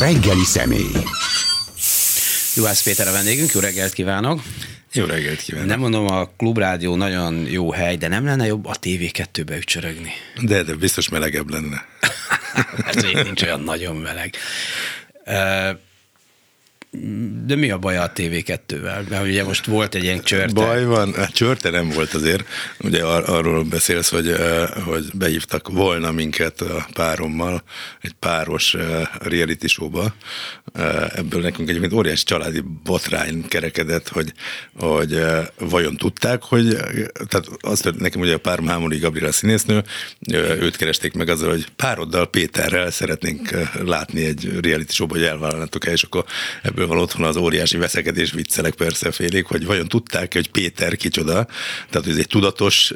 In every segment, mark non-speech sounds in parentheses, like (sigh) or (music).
reggeli személy. Juhász Péter a vendégünk, jó reggelt kívánok! Jó reggelt kívánok! Nem mondom, a klubrádió nagyon jó hely, de nem lenne jobb a TV2-be ücsörögni? De, de biztos melegebb lenne. (laughs) Ez még nincs olyan nagyon meleg. De mi a baj a TV2-vel? Mert ugye most volt egy ilyen csörte. Baj van, hát csörte nem volt azért. Ugye ar- arról beszélsz, hogy, hogy behívtak volna minket a párommal egy páros reality showba. Ebből nekünk egyébként óriási családi botrány kerekedett, hogy, hogy vajon tudták, hogy tehát azt nekem ugye a párom Hámoni Gabriela színésznő, őt keresték meg azzal, hogy pároddal Péterrel szeretnénk látni egy reality showba, hogy elvállalnátok el, és akkor ebből ebből van otthon az óriási veszekedés, viccelek persze félig, hogy vajon tudták hogy Péter kicsoda, tehát hogy ez egy tudatos,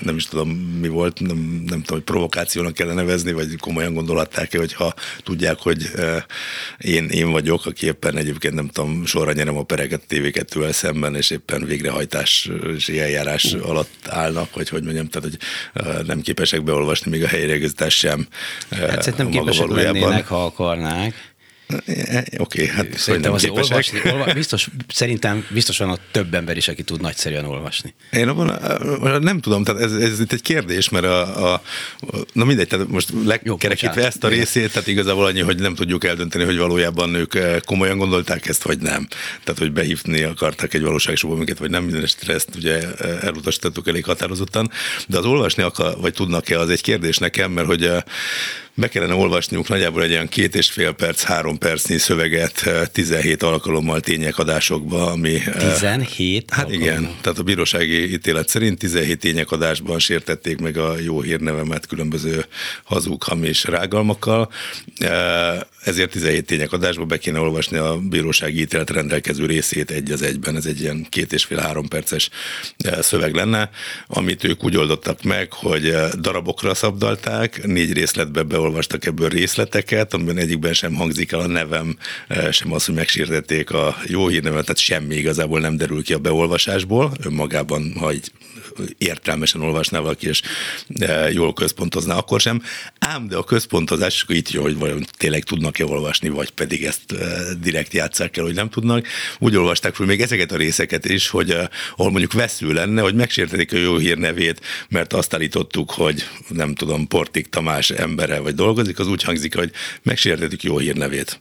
nem is tudom mi volt, nem, nem tudom, hogy provokációnak kell nevezni, vagy komolyan gondolhatták-e, hogy ha tudják, hogy én, én vagyok, aki éppen egyébként nem tudom, sorra nyerem a pereket TV2-vel szemben, és éppen végrehajtási eljárás uh. alatt állnak, vagy hogy mondjam, tehát hogy nem képesek beolvasni még a helyreigazítást sem. Hát szerintem képesek lennének, ha akarnák. Oké, okay, hát szerintem az olvasni, olva, biztos, szerintem biztos van ott több ember is, aki tud nagyszerűen olvasni. Én abban nem tudom, tehát ez, ez itt egy kérdés, mert a, a na mindegy, tehát most lekerekítve ezt a részét, tehát igazából annyi, hogy nem tudjuk eldönteni, hogy valójában ők komolyan gondolták ezt, vagy nem. Tehát, hogy behívni akartak egy valóságsóba minket, vagy nem, minden esetre ezt ugye elutasítottuk elég határozottan, de az olvasni akar, vagy tudnak-e, az egy kérdés nekem, mert hogy be kellene olvasniuk nagyjából egy olyan két és fél perc, három percnyi szöveget 17 eh, alkalommal tényekadásokba, ami... 17 eh, Hát alkalommal. igen, tehát a bírósági ítélet szerint 17 tényekadásban sértették meg a jó hírnevemet különböző hazug, hamis rágalmakkal, eh, ezért 17 tényekadásban be kéne olvasni a bírósági ítélet rendelkező részét egy az egyben, ez egy ilyen két és fél három perces szöveg lenne, amit ők úgy oldottak meg, hogy darabokra szabdalták, négy részletbe be beolvastak ebből részleteket, amiben egyikben sem hangzik el a nevem, eh, sem az, hogy megsértették a jó hírnevet, tehát semmi igazából nem derül ki a beolvasásból, önmagában, ha egy értelmesen olvasná valaki, és eh, jól központozná, akkor sem. Ám, de a központozás, akkor itt jó, hogy vajon tényleg tudnak-e olvasni, vagy pedig ezt eh, direkt játsszák el, hogy nem tudnak. Úgy olvasták fel még ezeket a részeket is, hogy ahol mondjuk vesző lenne, hogy megsértetik a jó hírnevét, mert azt állítottuk, hogy nem tudom, Portik Tamás embere vagy dolgozik, az úgy hangzik, hogy megsértetik jó hírnevét.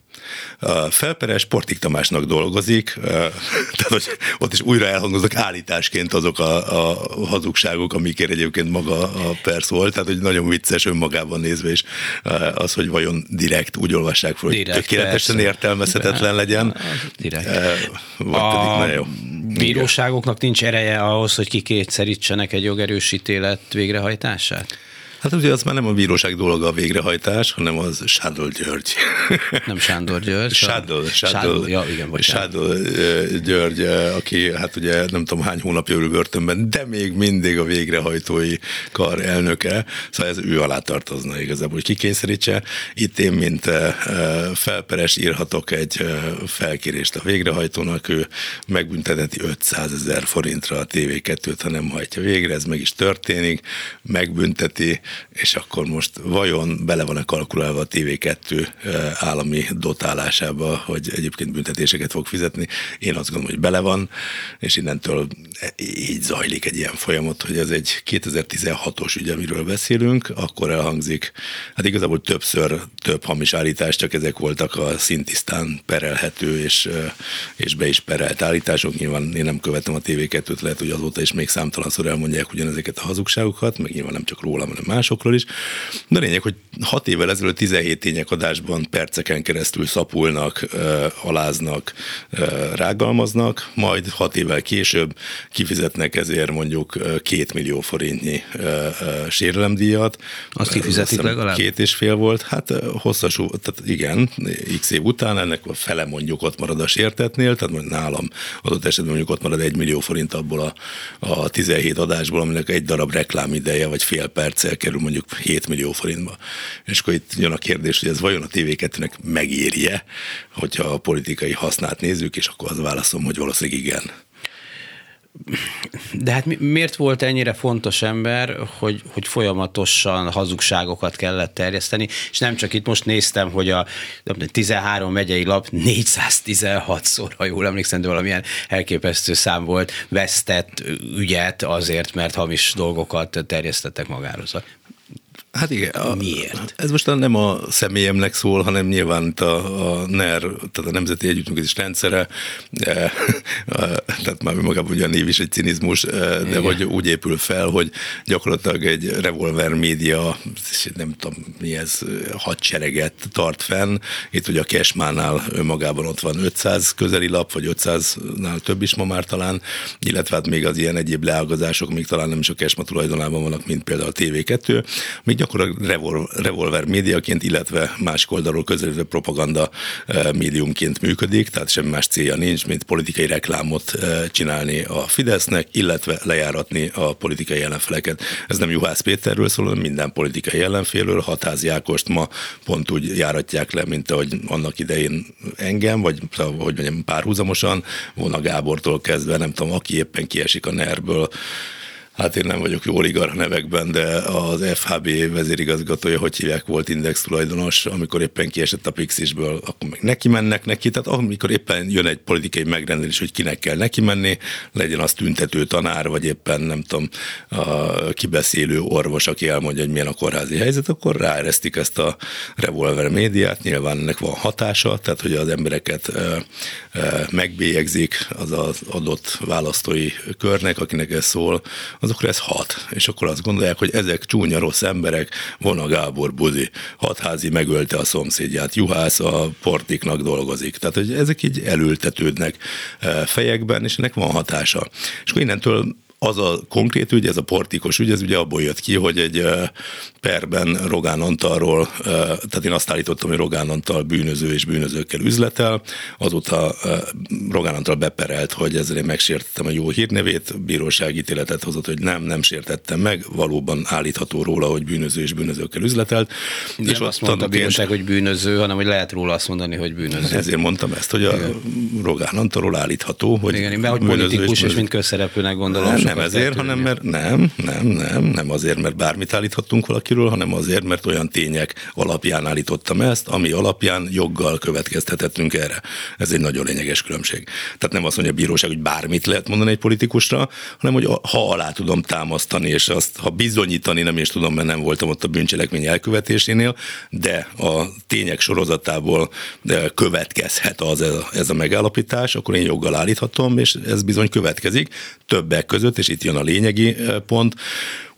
A felperes Portik Tamásnak dolgozik, tehát hogy ott is újra elhangoznak állításként azok a, a hazugságok, amikért egyébként maga a persz volt, tehát hogy nagyon vicces önmagában nézve is az, hogy vajon direkt úgy olvassák fel, hogy tökéletesen persze. értelmezhetetlen legyen. Direkt. Vagy a pedig jó. bíróságoknak nincs ereje ahhoz, hogy kikétszerítsenek egy jogerős ítélet végrehajtását? Hát ugye az már nem a bíróság dolga a végrehajtás, hanem az Sádol György. Nem Sándor György. Sádol, Sádol, ja, igen, Sádol György, aki hát ugye nem tudom hány hónapja ül börtönben, de még mindig a végrehajtói kar elnöke, szóval ez ő alá tartozna igazából, hogy kikényszerítse. Itt én, mint felperes írhatok egy felkérést a végrehajtónak, ő megbünteteti 500 ezer forintra a TV2-t, ha nem hajtja végre, ez meg is történik, megbünteti, és akkor most vajon bele van-e kalkulálva a TV2 állami dotálásába, hogy egyébként büntetéseket fog fizetni? Én azt gondolom, hogy bele van, és innentől így zajlik egy ilyen folyamat, hogy ez egy 2016-os ügy, amiről beszélünk, akkor elhangzik, hát igazából többször több hamis állítás, csak ezek voltak a szintisztán perelhető és, és be is perelt állítások. Nyilván én nem követem a TV2-t, lehet, hogy azóta is még számtalanszor elmondják ugyanezeket a hazugságokat, meg nyilván nem csak rólam, hanem másokról is. De lényeg, hogy hat évvel ezelőtt 17 tényekadásban perceken keresztül szapulnak, aláznak, rágalmaznak, majd hat évvel később kifizetnek ezért mondjuk két millió forintnyi sérelemdíjat. Azt kifizetik legalább? Két és fél volt, hát hosszas, tehát igen, x év után ennek a fele mondjuk ott marad a sértetnél, tehát mondjuk nálam adott esetben mondjuk ott marad egy millió forint abból a, a 17 adásból, aminek egy darab reklámideje, vagy fél perccel kerül mondjuk 7 millió forintba. És akkor itt jön a kérdés, hogy ez vajon a TV2-nek megérje, hogyha a politikai hasznát nézzük, és akkor az válaszom, hogy valószínűleg igen. de hát miért volt ennyire fontos ember, hogy, hogy folyamatosan hazugságokat kellett terjeszteni, és nem csak itt most néztem, hogy a 13 megyei lap 416-szor, ha jól emlékszem, de valamilyen elképesztő szám volt, vesztett ügyet azért, mert hamis dolgokat terjesztettek magáról. Hát igen. A, Miért? Ez most nem a személyemnek szól, hanem nyilván a, a NER, tehát a Nemzeti Együttműködés rendszere, e, (laughs) tehát már magában ugye a név is egy cinizmus, e, de igen. hogy úgy épül fel, hogy gyakorlatilag egy revolver média, nem tudom mi ez, hadsereget tart fenn. Itt ugye a Kesmánál önmagában ott van 500 közeli lap, vagy 500-nál több is ma már talán, illetve hát még az ilyen egyéb leágazások, még talán nem is a Kesma tulajdonában vannak, mint például a TV2, még gyakorlatilag revol, revolver médiaként, illetve más oldalról közelítve propaganda eh, médiumként működik, tehát semmi más célja nincs, mint politikai reklámot eh, csinálni a Fidesznek, illetve lejáratni a politikai ellenfeleket. Ez nem Juhász Péterről szól, hanem minden politikai ellenfélről. Hatázi Ákost ma pont úgy járatják le, mint ahogy annak idején engem, vagy hogy mondjam, párhuzamosan, Vona Gábortól kezdve, nem tudom, aki éppen kiesik a nerből, hát én nem vagyok jó oligarch nevekben, de az FHB vezérigazgatója, hogy hívják, volt index tulajdonos, amikor éppen kiesett a Pixisből, akkor meg neki mennek neki, tehát amikor éppen jön egy politikai megrendelés, hogy kinek kell neki menni, legyen az tüntető tanár, vagy éppen nem tudom, a kibeszélő orvos, aki elmondja, hogy milyen a kórházi helyzet, akkor ráeresztik ezt a revolver médiát, nyilván ennek van hatása, tehát hogy az embereket megbélyegzik az az adott választói körnek, akinek ez szól, azokra ez hat. És akkor azt gondolják, hogy ezek csúnya rossz emberek, von a Gábor Buzi, hatházi megölte a szomszédját, juhász a portiknak dolgozik. Tehát, hogy ezek így elültetődnek fejekben, és ennek van hatása. És akkor innentől az a konkrét ügy, ez a portikos ügy, ez ugye abból jött ki, hogy egy perben Rogán Antalról, tehát én azt állítottam, hogy Rogán Antal bűnöző és bűnözőkkel üzletel, azóta Rogán Antal beperelt, hogy ezzel én megsértettem a jó hírnevét, bíróság ítéletet hozott, hogy nem, nem sértettem meg, valóban állítható róla, hogy bűnöző és bűnözőkkel üzletelt. Nem és azt mondta a bíróság, hogy bűnöző, hanem hogy lehet róla azt mondani, hogy bűnöző. Ezért mondtam ezt, hogy a Igen. Rogán Antalról állítható, hogy Igen, be, hogy politikus és, és mint közszereplőnek gondolom. Nem, nem ezért, hanem mert nem, nem, nem, nem azért, mert bármit állíthattunk valakiről, hanem azért, mert olyan tények alapján állítottam ezt, ami alapján joggal következtetettünk erre. Ez egy nagyon lényeges különbség. Tehát nem azt mondja a bíróság, hogy bármit lehet mondani egy politikusra, hanem hogy ha alá tudom támasztani, és azt, ha bizonyítani nem is tudom, mert nem voltam ott a bűncselekmény elkövetésénél, de a tények sorozatából következhet az ez a megállapítás, akkor én joggal állíthatom, és ez bizony következik többek között, és itt jön a lényegi eh, pont,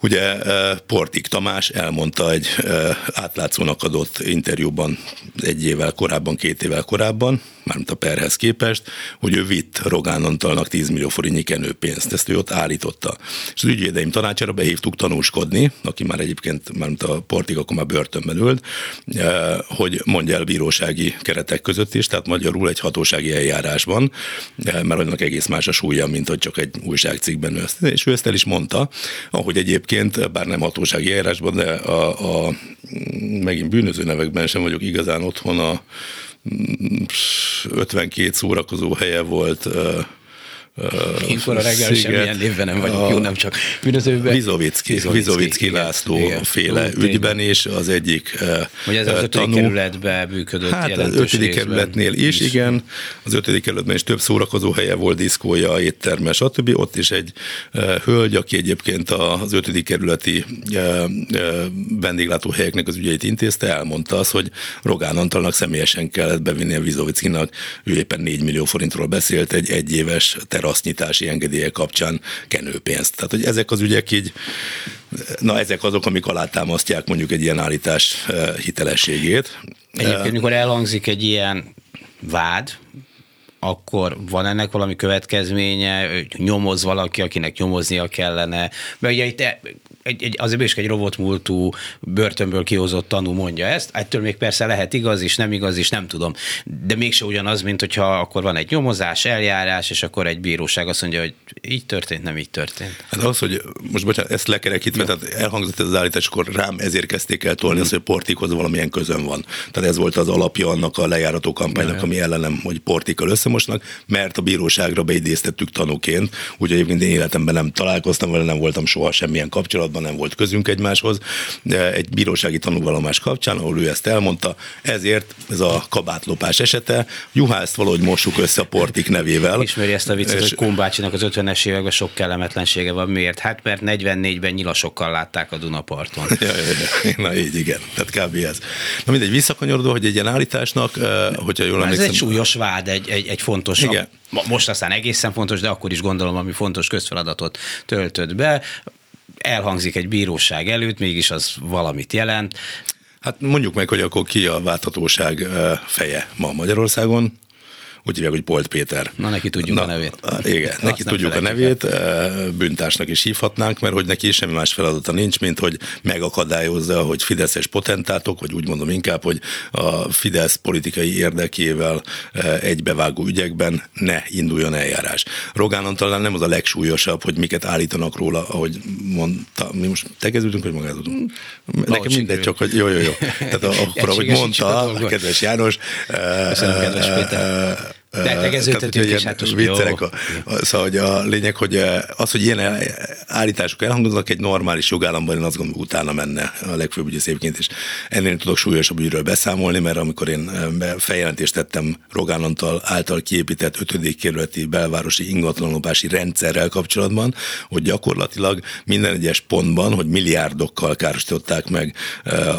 Ugye eh, Portik Tamás elmondta egy eh, átlátszónak adott interjúban egy évvel korábban, két évvel korábban, mármint a perhez képest, hogy ő vitt Rogán Antalnak 10 millió forintnyi kenőpénzt. Ezt ő ott állította. És az ügyvédeim tanácsára behívtuk tanúskodni, aki már egyébként, mármint a Portik akkor már börtönben ült, eh, hogy mondja el bírósági keretek között is, tehát magyarul egy hatósági eljárásban, mert annak egész más a súlya, mint hogy csak egy újságcikkben. És ő ezt el is mondta, ahogy egyébként egyébként, bár nem hatósági eljárásban, de a, a megint bűnöző nevekben sem vagyok igazán otthon, a 52 szórakozó helye volt Ilyenkor a reggel semmilyen névben nem vagyok jó, nem csak bűnözőben. Vizovicki, Vizovicki László igen. féle Ó, ügyben is, az egyik Hogy ez az ötödik kerületben működött Hát az ötödik kerületnél is, is, igen. Az ötödik kerületben is több szórakozó helye volt, diszkója, étterme, stb. Ott is egy hölgy, aki egyébként az ötödik kerületi vendéglátóhelyeknek az ügyeit intézte, elmondta az, hogy Rogán Antalnak személyesen kellett bevinni a Vizovickinak, ő éppen 4 millió forintról beszélt egy egyéves terasznyitási engedélye kapcsán kenőpénzt. Tehát, hogy ezek az ügyek így, na ezek azok, amik alátámasztják mondjuk egy ilyen állítás eh, hitelességét. Egyébként, mikor elhangzik egy ilyen vád, akkor van ennek valami következménye, nyomoz valaki, akinek nyomoznia kellene. Mert ugye itt egy, egy, azért is egy robotmúltú börtönből kihozott tanú mondja ezt, ettől még persze lehet igaz is, nem igaz is, nem tudom, de mégse ugyanaz, mint hogyha akkor van egy nyomozás, eljárás, és akkor egy bíróság azt mondja, hogy így történt, nem így történt. Hát az, hogy most bocsánat, ezt lekerekítve, tehát elhangzott ez az állítás, akkor rám ezért kezdték el tolni, mm. azt, hogy Portikhoz valamilyen közön van. Tehát ez volt az alapja annak a lejárató kampánynak, ami ellenem, hogy Portikkal összemosnak, mert a bíróságra beidéztettük tanúként, úgyhogy egyébként én életemben nem találkoztam vele, nem voltam soha semmilyen kapcsolatban, nem volt közünk egymáshoz, de egy bírósági tanúvallomás kapcsán, ahol ő ezt elmondta, ezért ez a kabátlopás esete, Juhászt valahogy mossuk össze a Portik nevével. Ismeri ezt a viccet, és... hogy Kumbácsinak az 50-es években sok kellemetlensége van. Miért? Hát mert 44-ben nyilasokkal látták a Dunaparton. (laughs) ja, ja, ja. Na így igen, tehát kb. ez. Na mindegy, visszakanyarodva, hogy egy ilyen állításnak, hogyha jól emlékszem... Ez egy súlyos vád, egy, egy, egy fontos, igen. most aztán egészen fontos, de akkor is gondolom, ami fontos közfeladatot töltött be elhangzik egy bíróság előtt, mégis az valamit jelent. Hát mondjuk meg, hogy akkor ki a válthatóság feje ma Magyarországon úgy hívják, hogy Polt Péter. Na, neki tudjuk Na, a nevét. Igen, neki tudjuk a nevét, bűntársnak is hívhatnánk, mert hogy neki semmi más feladata nincs, mint hogy megakadályozza, hogy fideszes potentátok, vagy úgy mondom inkább, hogy a Fidesz politikai érdekével egybevágó ügyekben ne induljon eljárás. Rogán talán nem az a legsúlyosabb, hogy miket állítanak róla, ahogy mondta, mi most tegeződünk, vagy magázódunk? Nekem mindegy, csak hogy jó, jó, jó. Tehát (laughs) akkor, ahogy mondta, kedves János, Köszönöm, kedves Péter de tegeződhetünk is, hát most viccelek. A, a, szóval hogy a lényeg, hogy az, hogy ilyen állítások elhangoznak egy normális jogállamban, én azt gondolom, utána menne a legfőbb ügyész egyébként, és ennél tudok súlyosabb ügyről beszámolni, mert amikor én feljelentést tettem Rogán Antal által kiépített 5. kerületi belvárosi ingatlanlopási rendszerrel kapcsolatban, hogy gyakorlatilag minden egyes pontban, hogy milliárdokkal károsították meg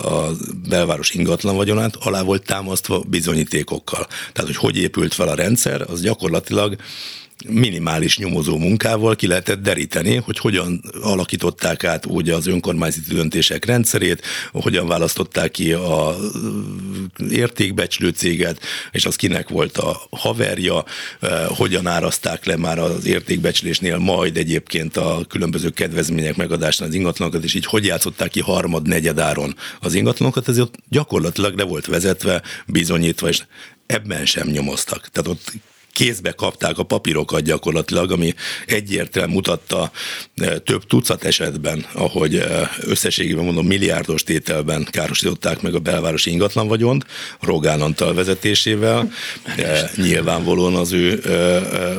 a belváros ingatlan vagyonát, alá volt támasztva bizonyítékokkal. Tehát, hogy hogy épült fel a rendszer, az gyakorlatilag minimális nyomozó munkával ki lehetett deríteni, hogy hogyan alakították át úgy az önkormányzati döntések rendszerét, hogyan választották ki a értékbecslő céget, és az kinek volt a haverja, hogyan árazták le már az értékbecslésnél, majd egyébként a különböző kedvezmények megadásán az ingatlanokat, és így hogy játszották ki harmad, negyedáron az ingatlanokat, ez gyakorlatilag le volt vezetve, bizonyítva, és ebben sem nyomoztak. Tehát ott kézbe kapták a papírokat gyakorlatilag, ami egyértelműen mutatta e, több tucat esetben, ahogy e, összességében mondom milliárdos tételben károsították meg a belvárosi ingatlan vagyont, Rogán Antal vezetésével. (laughs) E, nyilvánvalóan az ő,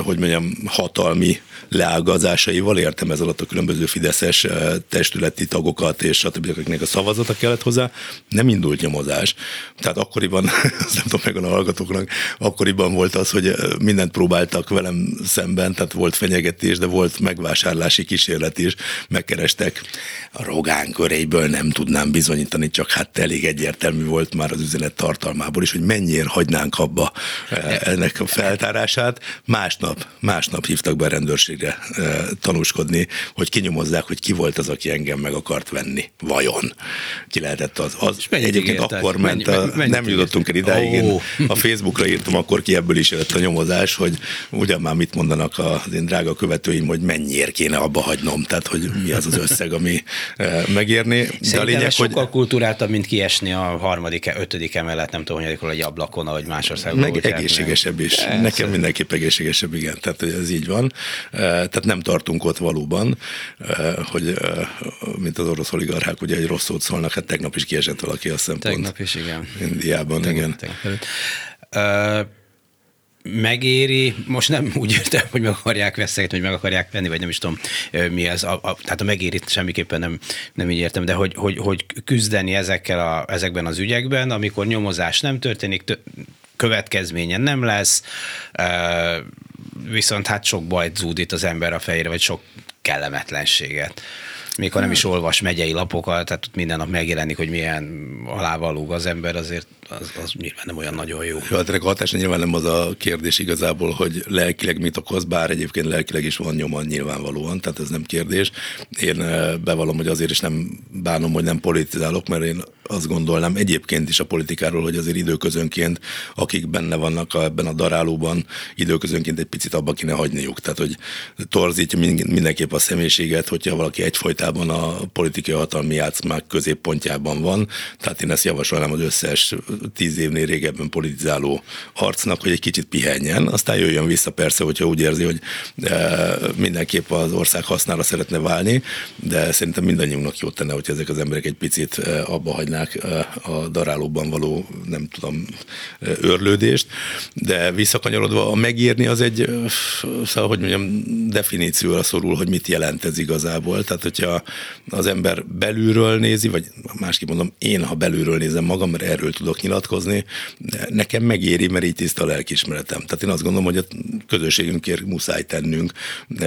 hogy mondjam, hatalmi leágazásaival, értem ez alatt a különböző fideszes testületi tagokat és stb. akiknek a szavazata kellett hozzá, nem indult nyomozás. Tehát akkoriban, azt (laughs) nem tudom meg a hallgatóknak, akkoriban volt az, hogy mindent próbáltak velem szemben, tehát volt fenyegetés, de volt megvásárlási kísérlet is, megkerestek a Rogán köréből, nem tudnám bizonyítani, csak hát elég egyértelmű volt már az üzenet tartalmából is, hogy mennyire hagynánk abba ennek a feltárását. Másnap, másnap hívtak be a rendőrségre tanúskodni, hogy kinyomozzák, hogy ki volt az, aki engem meg akart venni. Vajon? Ki lehetett az? az egyébként ígértek? akkor ment, mennyi, mennyi, nem jutottunk el idáig. Oh. Én a Facebookra írtam, akkor ki ebből is jött a nyomozás, hogy ugyan már mit mondanak az én drága követőim, hogy mennyiért kéne abba hagynom, tehát hogy mi az az összeg, ami megérni. Szerintem de a lényeg, ez sokkal hogy... kultúráltabb, mint kiesni a harmadik, ötödik emelet, nem tudom, hogy egy ablakon, vagy más országban. Meg egészségesebb is. Persze. Nekem mindenképp egészségesebb, igen. Tehát hogy ez így van. Tehát nem tartunk ott valóban, hogy mint az orosz oligarchák, ugye egy rossz szót szólnak, hát tegnap is kiesett valaki a szempont. Tegnap is, igen. Indiában, tegnap, igen. Tegnap uh, megéri, most nem úgy értem, hogy meg akarják veszegetni, hogy meg akarják venni, vagy nem is tudom mi ez, a, a, tehát a megérit semmiképpen nem, nem így értem, de hogy, hogy, hogy küzdeni ezekkel a, ezekben az ügyekben, amikor nyomozás nem történik, tö, következménye nem lesz, viszont hát sok bajt zúdít az ember a fejére, vagy sok kellemetlenséget. Mikor nem is olvas megyei lapokat, tehát minden nap megjelenik, hogy milyen alávalóg az ember, azért az, az nyilván nem olyan nagyon jó. Jó, hát a hatása nyilván nem az a kérdés igazából, hogy lelkileg mit okoz, bár egyébként lelkileg is van nyoma nyilvánvalóan, tehát ez nem kérdés. Én eh, bevallom, hogy azért is nem bánom, hogy nem politizálok, mert én azt gondolnám egyébként is a politikáról, hogy azért időközönként, akik benne vannak a, ebben a darálóban, időközönként egy picit abba kéne hagyniuk. Tehát, hogy torzítja mindenképp a személyiséget, hogyha valaki egyfolytában a politikai hatalmi játszmák középpontjában van. Tehát én ezt javasolnám az összes tíz évnél régebben politizáló arcnak, hogy egy kicsit pihenjen, aztán jöjjön vissza persze, hogyha úgy érzi, hogy eh, mindenképp az ország hasznára szeretne válni, de szerintem mindannyiunknak jót tenne, hogy ezek az emberek egy picit eh, abba hagynák eh, a darálóban való, nem tudom, örlődést, de visszakanyarodva a megírni az egy, szóval, hogy mondjam, definícióra szorul, hogy mit jelent ez igazából. Tehát, hogyha az ember belülről nézi, vagy másképp mondom, én, ha belülről nézem magam, mert erről tudok nyilatkozni, nekem megéri, mert így tiszta a lelkismeretem. Tehát én azt gondolom, hogy a közösségünkért muszáj tennünk,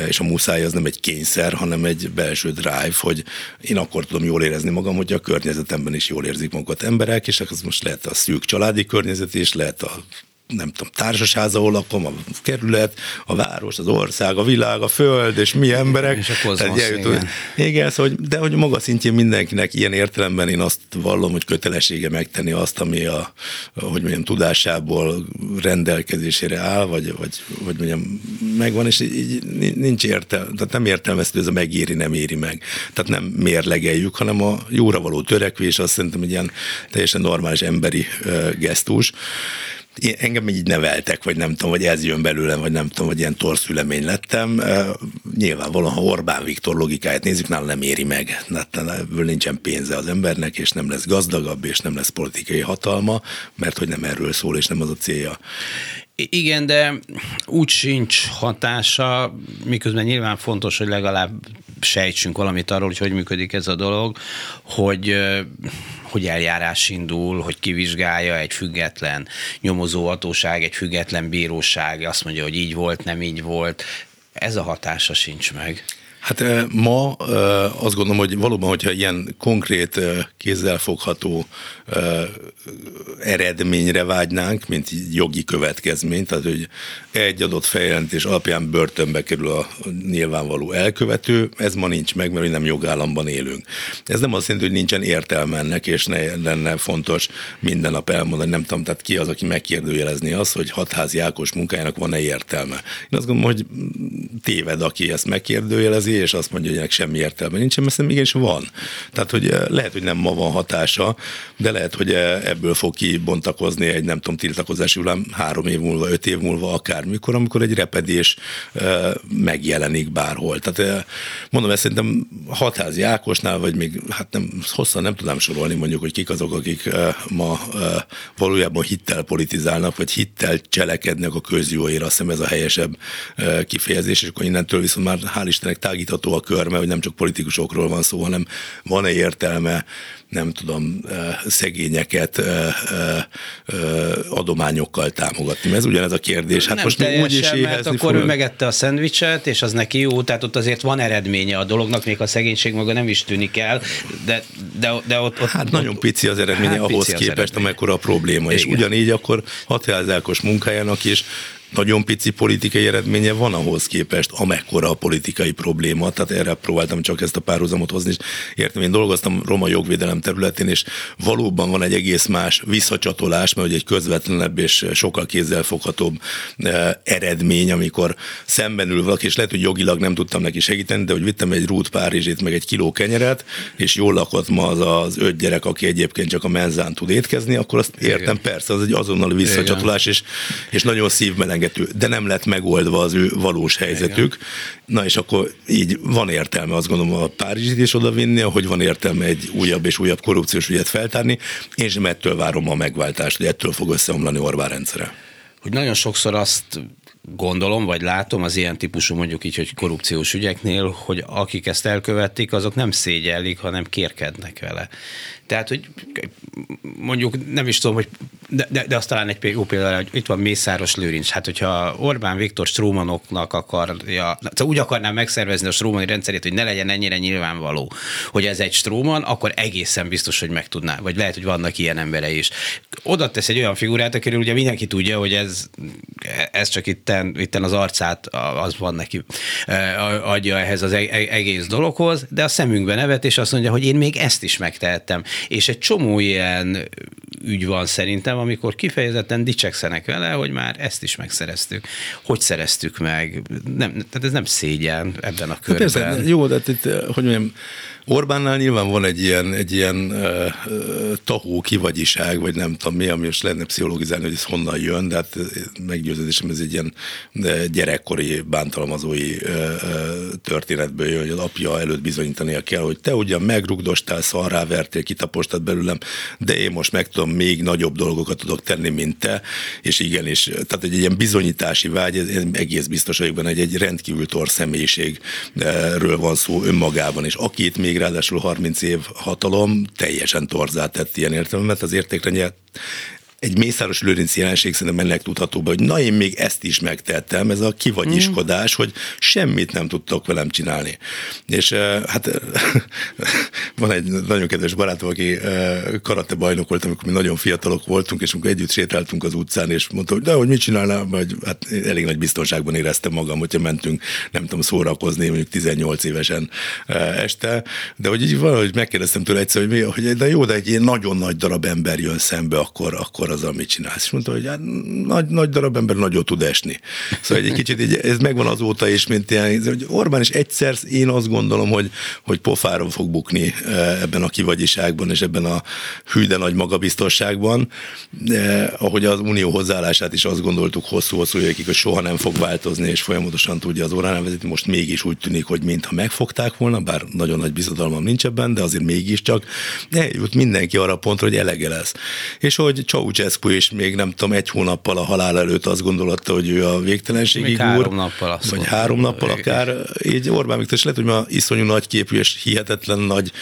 és a muszáj az nem egy kényszer, hanem egy belső drive, hogy én akkor tudom jól érezni magam, hogy a környezetemben is jól érzik magukat emberek, és ez most lehet a szűk családi környezet is, lehet a nem tudom, társasház, ahol lakom, a kerület, a város, az ország, a világ, a föld, és mi emberek. És a kozmosz, Tehát, igen. igen szóval, hogy, de hogy maga szintjén mindenkinek ilyen értelemben én azt vallom, hogy kötelessége megtenni azt, ami a, hogy mondjam, tudásából rendelkezésére áll, vagy, vagy, vagy mondjam, megvan, és így nincs értelme, tehát nem értelmezhető ez a megéri, nem éri meg. Tehát nem mérlegeljük, hanem a jóra való törekvés, azt szerintem egy ilyen teljesen normális emberi gesztus engem így neveltek, vagy nem tudom, vagy ez jön belőlem, vagy nem tudom, hogy ilyen torszülemény lettem. Nyilvánvalóan, ha Orbán Viktor logikáját nézzük, nála nem éri meg. Ebből nincsen pénze az embernek, és nem lesz gazdagabb, és nem lesz politikai hatalma, mert hogy nem erről szól, és nem az a célja. Igen, de úgy sincs hatása, miközben nyilván fontos, hogy legalább sejtsünk valamit arról, hogy hogy működik ez a dolog, hogy, hogy eljárás indul, hogy kivizsgálja egy független nyomozóhatóság, egy független bíróság, azt mondja, hogy így volt, nem így volt. Ez a hatása sincs meg. Hát ma azt gondolom, hogy valóban, hogyha ilyen konkrét, kézzelfogható eredményre vágynánk, mint jogi következmény, tehát hogy egy adott feljelentés alapján börtönbe kerül a nyilvánvaló elkövető, ez ma nincs meg, mert nem jogállamban élünk. Ez nem azt jelenti, hogy nincsen értelme ennek, és ne lenne fontos minden nap elmondani, nem tudom, tehát ki az, aki megkérdőjelezni azt, hogy hatházi Ákos munkájának van-e értelme. Én azt gondolom, hogy téved, aki ezt megkérdőjelezi, és azt mondja, hogy ennek semmi értelme nincsen, mert szerintem igenis van. Tehát, hogy eh, lehet, hogy nem ma van hatása, de lehet, hogy eh, ebből fog kibontakozni egy, nem tudom, tiltakozási hullám három év múlva, öt év múlva, akármikor, amikor egy repedés eh, megjelenik bárhol. Tehát mondom, ezt szerintem hatházi Ákosnál, vagy még, hát nem, hosszan nem tudám sorolni mondjuk, hogy kik azok, akik ma valójában hittel politizálnak, vagy hittel cselekednek a közjóért, azt hiszem ez a helyesebb kifejezés, és akkor innentől viszont már hál' Istennek tágítható a körme, hogy nem csak politikusokról van szó, hanem van-e értelme nem tudom, szegényeket adományokkal támogatni. Ez ugyanez a kérdés. Hát nem most teljesen, úgy is mert akkor fogunk. ő megette a szendvicset, és az neki jó, tehát ott azért van eredménye a dolognak, még a szegénység maga nem is tűnik el, de, de, de ott, ott... Hát ott, nagyon pici az eredménye hát ahhoz képest, amekkora a probléma. Igen. És ugyanígy akkor Hatházákos munkájának is nagyon pici politikai eredménye van ahhoz képest, amekkora a politikai probléma. Tehát erre próbáltam csak ezt a párhuzamot hozni. És értem, én dolgoztam roma jogvédelem területén, és valóban van egy egész más visszacsatolás, mert egy közvetlenebb és sokkal kézzelfoghatóbb eh, eredmény, amikor szemben ül valaki, és lehet, hogy jogilag nem tudtam neki segíteni, de hogy vittem egy rút Párizsét, meg egy kiló kenyeret, és jól lakott ma az az öt gyerek, aki egyébként csak a menzán tud étkezni, akkor azt értem, Igen. persze, az egy azonnal visszacsatolás, és, és nagyon szívmelen fenyegető, de nem lett megoldva az ő valós helyzetük. Igen. Na és akkor így van értelme azt gondolom a Párizsit is odavinni, hogy van értelme egy újabb és újabb korrupciós ügyet feltárni. Én sem ettől várom a megváltást, hogy ettől fog összeomlani Orbán rendszere. Hogy nagyon sokszor azt gondolom, vagy látom az ilyen típusú mondjuk így, hogy korrupciós ügyeknél, hogy akik ezt elkövették, azok nem szégyellik, hanem kérkednek vele. Tehát, hogy mondjuk nem is tudom, hogy de, de, de azt talán egy jó példa, hogy itt van Mészáros Lőrinc. Hát, hogyha Orbán Viktor Strómanoknak akarja, úgy akarná megszervezni a Strómani rendszerét, hogy ne legyen ennyire nyilvánvaló, hogy ez egy Stróman, akkor egészen biztos, hogy meg tudná. Vagy lehet, hogy vannak ilyen emberei is. Oda tesz egy olyan figurát, akiről ugye mindenki tudja, hogy ez, ez csak itten, itten az arcát, az van neki, adja ehhez az e-, e-, egész dologhoz, de a szemünkbe nevet, és azt mondja, hogy én még ezt is megtehettem. És egy csomó ilyen ügy van szerintem, amikor kifejezetten dicsekszenek vele, hogy már ezt is megszereztük. Hogy szereztük meg? Nem, tehát ez nem szégyen ebben a körben. Persze, jó, de itt, hogy mondjam, Orbánnál nyilván van egy ilyen, egy ilyen uh, tahó kivagyiság, vagy nem tudom mi, ami most lenne pszichologizálni, hogy ez honnan jön, de hát meggyőződésem ez egy ilyen gyerekkori bántalmazói uh, történetből jön, hogy az apja előtt bizonyítania kell, hogy te ugyan megrugdostál, szarrávertél, kitapostad belőlem, de én most meg tudom, még nagyobb dolgokat tudok tenni, mint te, és igenis, tehát egy ilyen bizonyítási vágy, ez egész biztos vagyok benne, egy rendkívül tor személyiségről van szó önmagában, és akit még ráadásul 30 év hatalom teljesen torzát tett ilyen értelemben, az értékre egy Mészáros Lőrinc jelenség szerintem ennek tudható hogy na én még ezt is megtettem, ez a kivagyiskodás, mm. hogy semmit nem tudtok velem csinálni. És hát (laughs) van egy nagyon kedves barátom, aki karate bajnok volt, amikor mi nagyon fiatalok voltunk, és amikor együtt sétáltunk az utcán, és mondta, hogy de hogy mit csinálnál, vagy hát elég nagy biztonságban éreztem magam, hogyha mentünk, nem tudom, szórakozni, mondjuk 18 évesen este, de hogy így valahogy megkérdeztem tőle egyszer, hogy, mi, hogy de jó, de egy ilyen nagyon nagy darab ember jön szembe, akkor, akkor akkor az, amit csinálsz. És mondta, hogy hát nagy, nagy darab ember nagyot tud esni. Szóval egy kicsit így, ez megvan azóta is, mint ilyen, hogy Orbán is egyszer én azt gondolom, hogy, hogy pofáron fog bukni eh, ebben a kivagyiságban és ebben a hű, de nagy magabiztosságban. De, ahogy az unió hozzáállását is azt gondoltuk hosszú-hosszú évekig, hogy soha nem fog változni, és folyamatosan tudja az órán vezetni. Most mégis úgy tűnik, hogy mintha megfogták volna, bár nagyon nagy bizodalmam nincs ebben, de azért mégiscsak eljut mindenki arra pontra, hogy elege lesz. És hogy Csaucs Ceausescu is még nem tudom, egy hónappal a halál előtt azt gondolta, hogy ő a végtelenségig úr. három nappal azt Vagy három nappal akár. Így Orbán Viktor is lehet, hogy ma iszonyú nagy képű és hihetetlen nagy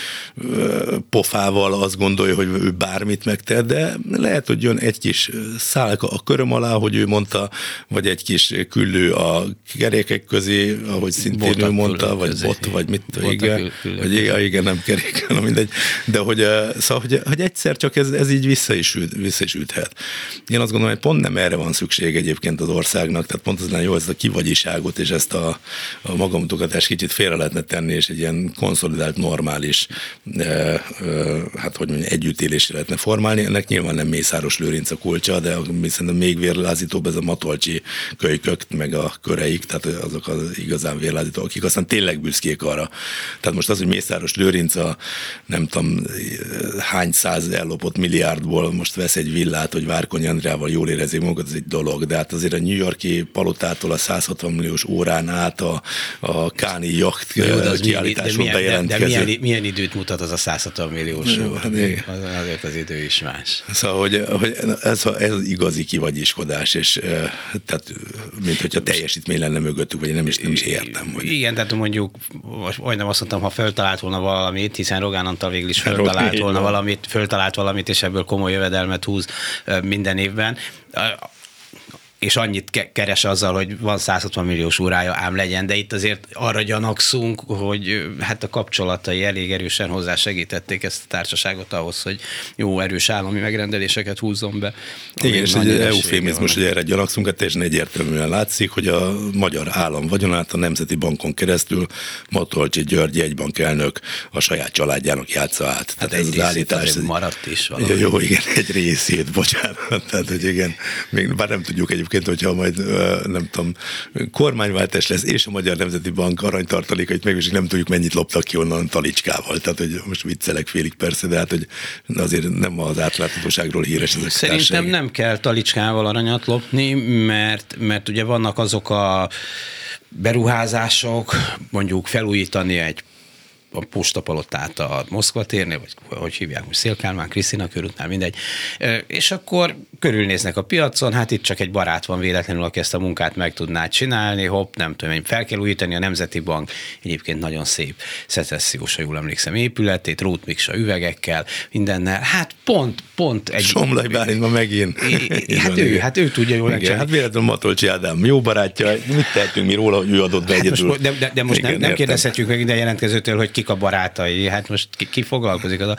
pofával azt gondolja, hogy ő bármit megtehet, de lehet, hogy jön egy kis szálka a köröm alá, hogy ő mondta, vagy egy kis küllő a kerékek közé, ahogy szintén ő mondta, vagy közé. bot, vagy mit, Botak igen, küllő, vagy igen, igen, nem kerék, hanem mindegy. De hogy, szóval, hogy, hogy egyszer csak ez, ez így vissza is, vissza is működhet. Én azt gondolom, hogy pont nem erre van szükség egyébként az országnak, tehát pont az lenne jó, ezt a kivagyiságot és ezt a, a magamutogatást kicsit félre lehetne tenni, és egy ilyen konszolidált, normális, e, e, hát hogy mondjam, együttélésre lehetne formálni. Ennek nyilván nem Mészáros Lőrinc a kulcsa, de szerintem még vérlázítóbb ez a matolcsi kölykök, meg a köreik, tehát azok az igazán vérlázítók, akik aztán tényleg büszkék arra. Tehát most az, hogy Mészáros Lőrinc a nem tudom hány száz ellopott milliárdból most vesz egy villát, villát, hogy Várkonyi Andrával jól érezi magad, ez egy dolog, de hát azért a New Yorki palotától a 160 milliós órán át a, a Káni jacht kiállításon bejelentkező. De, de milyen, milyen, időt mutat az a 160 milliós Jó, hát az, azért az idő is más. Szóval, hogy, hogy ez, ez az igazi kivagyiskodás, és tehát, mint hogyha teljesítmény lenne mögöttük, vagy nem is, nem is értem. Hogy... Igen, tehát mondjuk, majdnem azt mondtam, ha föltalált volna valamit, hiszen Rogán Antal végül is föltalált volna valamit, föltalált valamit, és ebből komoly jövedelmet húz minden évben és annyit keres azzal, hogy van 160 milliós órája, ám legyen, de itt azért arra gyanakszunk, hogy hát a kapcsolatai elég erősen hozzá segítették ezt a társaságot ahhoz, hogy jó erős állami megrendeléseket húzzon be. Igen, és egy eufémizmus, hogy erre gyanakszunk, hát teljesen egyértelműen látszik, hogy a magyar állam vagyonát a Nemzeti Bankon keresztül Matolcsi György jegybank elnök a saját családjának játsza át. Hát Tehát egy ez az állítás. maradt is valami. Jó, igen, egy részét, bocsánat. Tehát, hogy igen, még bár nem tudjuk egyébként egyébként, hogyha majd nem tudom, kormányváltás lesz, és a Magyar Nemzeti Bank aranytartalékait meg, nem tudjuk mennyit loptak ki onnan talicskával. Tehát, hogy most viccelek félig persze, de hát, hogy azért nem az átláthatóságról híres a Szerintem társaság. nem kell talicskával aranyat lopni, mert, mert ugye vannak azok a beruházások, mondjuk felújítani egy a postapalotát a Moszkva térnél, vagy hogy hívják most Szélkálmán, Krisztina körútnál, mindegy. És akkor körülnéznek a piacon, hát itt csak egy barát van véletlenül, aki ezt a munkát meg tudná csinálni, hopp, nem tudom, fel kell újítani a Nemzeti Bank, egyébként nagyon szép, szecessziós, ha jól emlékszem, épületét, Rótmiksa üvegekkel, mindennel. Hát pont, pont egy... Somlaj Bálint ma megint. É, hát, ő, hát ő tudja jól Igen, Hát véletlenül Matolcsi Ádám jó barátja, mit tehetünk mi róla, hogy ő adott be hát egyedül. Most, de, de, de most Igen, nem, nem kérdezhetjük meg ide jelentkezőtől, hogy kik a barátai, hát most ki, ki foglalkozik az a...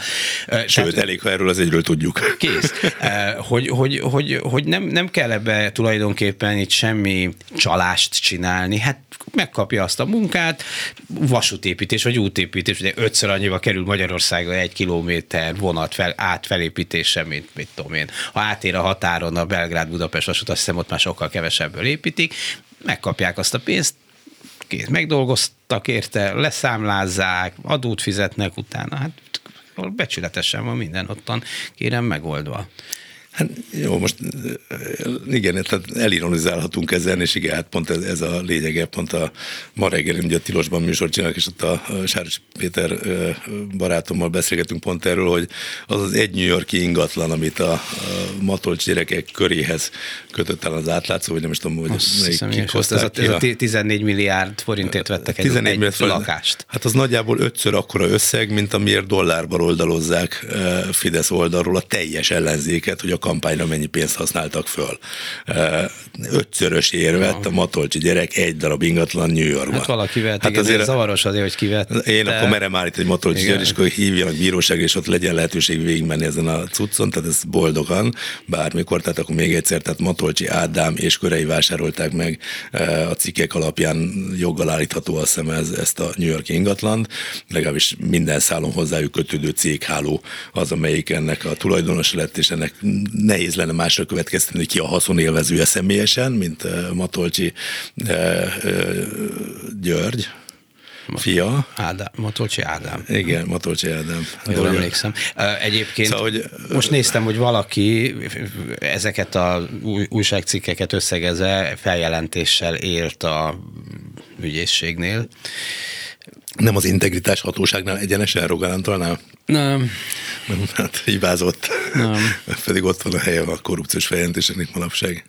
Sőt, tehát, elég, ha erről az egyről tudjuk. Kész. (laughs) Hogy, hogy, hogy, hogy nem, nem kell ebbe tulajdonképpen itt semmi csalást csinálni, hát megkapja azt a munkát, vasútépítés vagy útépítés, ugye ötször annyiba kerül Magyarországra egy kilométer vonat fel, átfelépítése, mint mit tudom én. Ha átér a határon a Belgrád-Budapest vasút, azt hiszem ott már sokkal kevesebből építik, megkapják azt a pénzt, kész, megdolgoztak érte, leszámlázzák, adót fizetnek utána, hát becsületesen van minden ottan, kérem megoldva. Hát jó, most igen, tehát elironizálhatunk ezen, és igen, hát pont ez, ez a lényege, pont a ma reggel, ugye a Tilosban műsor csinálok, és ott a Sáros Péter barátommal beszélgetünk pont erről, hogy az az egy New Yorki ingatlan, amit a, a Matolcs gyerekek köréhez kötött el az átlátszó, vagy nem is tudom, hogy melyik ez, a, ez a 14 milliárd forintért vettek 14 egy, egy lakást. Hát az nagyjából ötször akkora összeg, mint amiért dollárban oldalozzák Fidesz oldalról a teljes ellenzéket, hogy a kampányra mennyi pénzt használtak föl. Ötszörös érvett a Matolcsi gyerek egy darab ingatlan New Yorkban. Hát valaki vett, hát igen, azért, zavaros azért, hogy kivett. Én akkor merem állítani, hogy Matolcsi gyerek, és akkor hívjanak bíróságra, és ott legyen lehetőség végigmenni ezen a cuccon, tehát ez boldogan, bármikor, tehát akkor még egyszer, tehát Matolcsi Ádám és körei vásárolták meg a cikkek alapján joggal állítható azt hiszem ez, ezt a New York ingatlant, legalábbis minden szálon hozzájuk kötődő cégháló az, amelyik ennek a tulajdonos lett, és ennek nehéz lenne másra következtetni, ki a haszonélvezője személyesen, mint Matolcsi György, fia. Ádám, Matolcsi Ádám. Igen, Matolcsi Ádám. Jól Dolga. emlékszem. Egyébként szóval, hogy, most néztem, hogy valaki ezeket a újságcikkeket összegezve feljelentéssel élt a ügyészségnél. Nem az integritás hatóságnál egyenesen Rogán Nem. Hát hibázott. Nem. (laughs) Pedig ott van a helye a korrupciós feljelentéseknek manapság.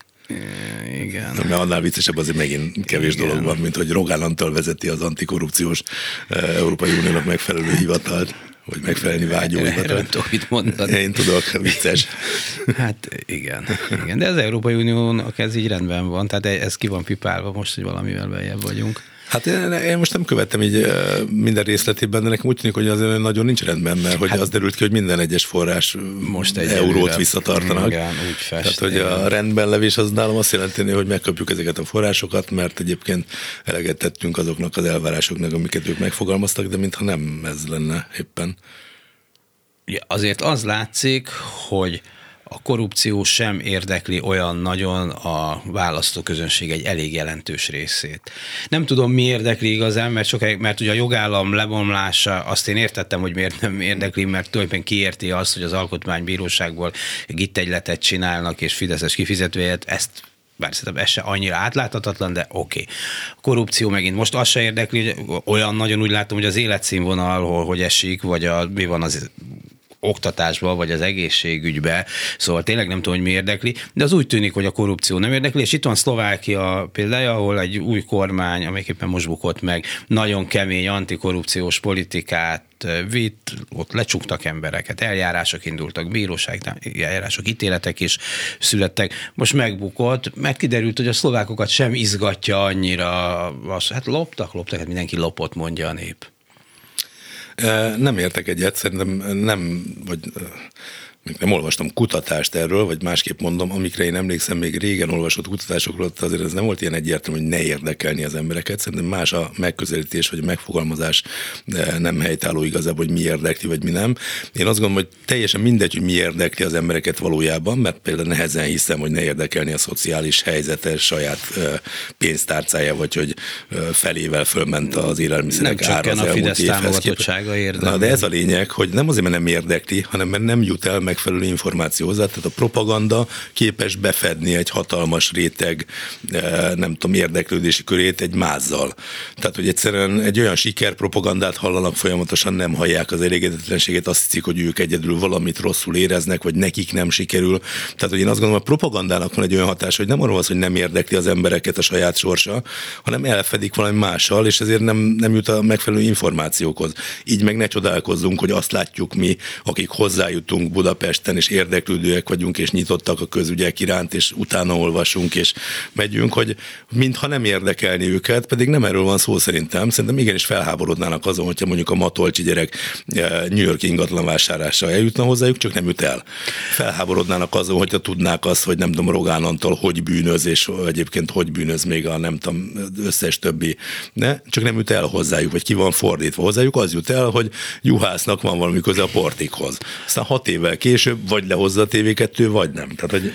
Igen. Mert annál viccesebb azért megint kevés Igen. dolog van, mint hogy Rogán Antal vezeti az antikorrupciós eh, Európai Uniónak megfelelő hivatalt vagy megfelelni vágyó hivatalt. tudok mit mondani. Én tudok, vicces. Hát igen, igen, de az Európai Uniónak ez így rendben van, tehát ez ki van pipálva most, hogy valamivel beljebb vagyunk. Hát én, én most nem követtem így minden részletében, de nekem úgy tűnik, hogy azért nagyon nincs rendben, mert hogy hát, az derült ki, hogy minden egyes forrás most egy eurót visszatartanak. Igen, úgy fest, Tehát, hogy a rendben levés az nálam azt jelenti, hogy megkapjuk ezeket a forrásokat, mert egyébként eleget tettünk azoknak az elvárásoknak, amiket ők megfogalmaztak, de mintha nem ez lenne éppen. Ja, azért az látszik, hogy a korrupció sem érdekli olyan nagyon a választóközönség egy elég jelentős részét. Nem tudom, mi érdekli igazán, mert, sokáig, mert ugye a jogállam lebomlása, azt én értettem, hogy miért nem érdekli, mert tulajdonképpen kiérti azt, hogy az alkotmánybíróságból gittegyletet csinálnak, és Fideszes kifizetőjét, ezt bár szerintem ez se annyira átláthatatlan, de oké. Okay. Korrupció megint most azt se érdekli, hogy olyan nagyon úgy látom, hogy az életszínvonal, hogy esik, vagy a, mi van az oktatásba, vagy az egészségügybe, szóval tényleg nem tudom, hogy mi érdekli, de az úgy tűnik, hogy a korrupció nem érdekli, és itt van Szlovákia példája, ahol egy új kormány, amelyik éppen most bukott meg, nagyon kemény antikorrupciós politikát vitt, ott lecsuktak embereket, eljárások indultak, bíróság eljárások, ítéletek is születtek. Most megbukott, mert kiderült, hogy a szlovákokat sem izgatja annyira, hát loptak, loptak, hát mindenki lopott, mondja a nép. Nem értek egyet, szerintem nem, vagy nem olvastam kutatást erről, vagy másképp mondom, amikre én emlékszem, még régen olvasott kutatásokról, azért ez nem volt ilyen egyértelmű, hogy ne érdekelni az embereket. Szerintem más a megközelítés, vagy a megfogalmazás nem helytálló igazából, hogy mi érdekli, vagy mi nem. Én azt gondolom, hogy teljesen mindegy, hogy mi érdekli az embereket valójában, mert például nehezen hiszem, hogy ne érdekelni a szociális helyzete, saját pénztárcája, vagy hogy felével fölment az élelmiszerek nem ára az a Fidesz támogatottsága Na, de ez a lényeg, hogy nem azért, mert nem érdekli, hanem mert nem jut el meg megfelelő információ hozzá, tehát a propaganda képes befedni egy hatalmas réteg, eh, nem tudom, érdeklődési körét egy mázzal. Tehát, hogy egyszerűen egy olyan sikerpropagandát hallanak folyamatosan, nem hallják az elégedetlenséget, azt hiszik, hogy ők egyedül valamit rosszul éreznek, vagy nekik nem sikerül. Tehát, hogy én azt gondolom, a propagandának van egy olyan hatás, hogy nem arról az, hogy nem érdekli az embereket a saját sorsa, hanem elfedik valami mással, és ezért nem, nem jut a megfelelő információkhoz. Így meg ne csodálkozzunk, hogy azt látjuk mi, akik hozzájutunk Budapesten, és érdeklődőek vagyunk, és nyitottak a közügyek iránt, és utána olvasunk, és megyünk, hogy mintha nem érdekelni őket, pedig nem erről van szó szerintem. Szerintem igenis felháborodnának azon, hogyha mondjuk a matolcsi gyerek eh, New York ingatlan vásárlása eljutna hozzájuk, csak nem jut el. Felháborodnának azon, hogyha tudnák azt, hogy nem tudom, Rogán Antal hogy bűnöz, és egyébként hogy bűnöz még a nem tudom, összes többi. Ne? Csak nem jut el hozzájuk, vagy ki van fordítva hozzájuk, az jut el, hogy juhásznak van valami köze a portikhoz. Aztán hat évvel vagy lehozza a TV2, vagy nem. Tehát, hogy...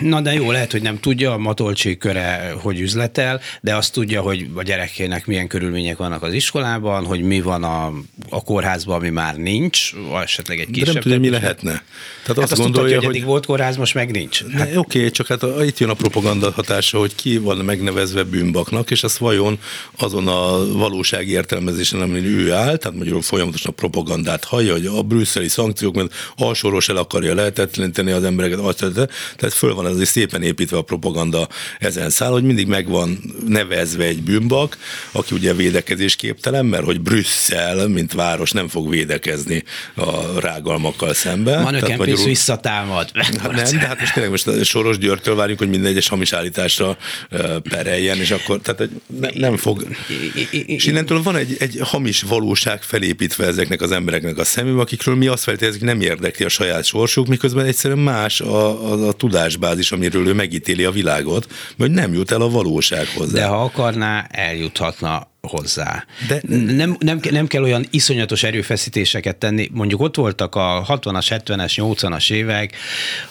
Na de jó, lehet, hogy nem tudja a Matolcsi köre, hogy üzletel, de azt tudja, hogy a gyerekének milyen körülmények vannak az iskolában, hogy mi van a, a kórházban, ami már nincs, vagy esetleg egy kisebb. De nem tudja, mi lehetne. Tehát hát azt, azt gondolja, tudta, hogy, hogy volt kórház, most meg nincs. Hát... Oké, okay, csak hát itt jön a propaganda hatása, hogy ki van megnevezve bűnbaknak, és azt vajon azon a valósági értelmezésen, amin ő áll, tehát magyarul folyamatosan a propagandát hallja, hogy a brüsszeli szankciók, mert alsoros el akarja lehetetleníteni az embereket, azt, tehát föl van azért szépen építve a propaganda ezen száll, hogy mindig megvan nevezve egy bűnbak, aki ugye védekezésképtelen, mert hogy Brüsszel, mint város nem fog védekezni a rágalmakkal szemben. Manöken magyarul... visszatámad. Hát nem, de hát most tényleg most Soros Györgytől várjuk, hogy minden egyes hamis állításra pereljen, és akkor tehát ne, nem fog. És innentől van egy, egy hamis valóság felépítve ezeknek az embereknek a szemébe, akikről mi azt feltételezik, hogy nem érdekli a saját sorsuk, miközben egyszerűen más a, a, a tudásbázis, amiről ő megítéli a világot, hogy nem jut el a valósághoz. De ha akarná, eljuthatna hozzá. De nem, nem, nem kell olyan iszonyatos erőfeszítéseket tenni. Mondjuk ott voltak a 60-as, 70-es, 80-as évek,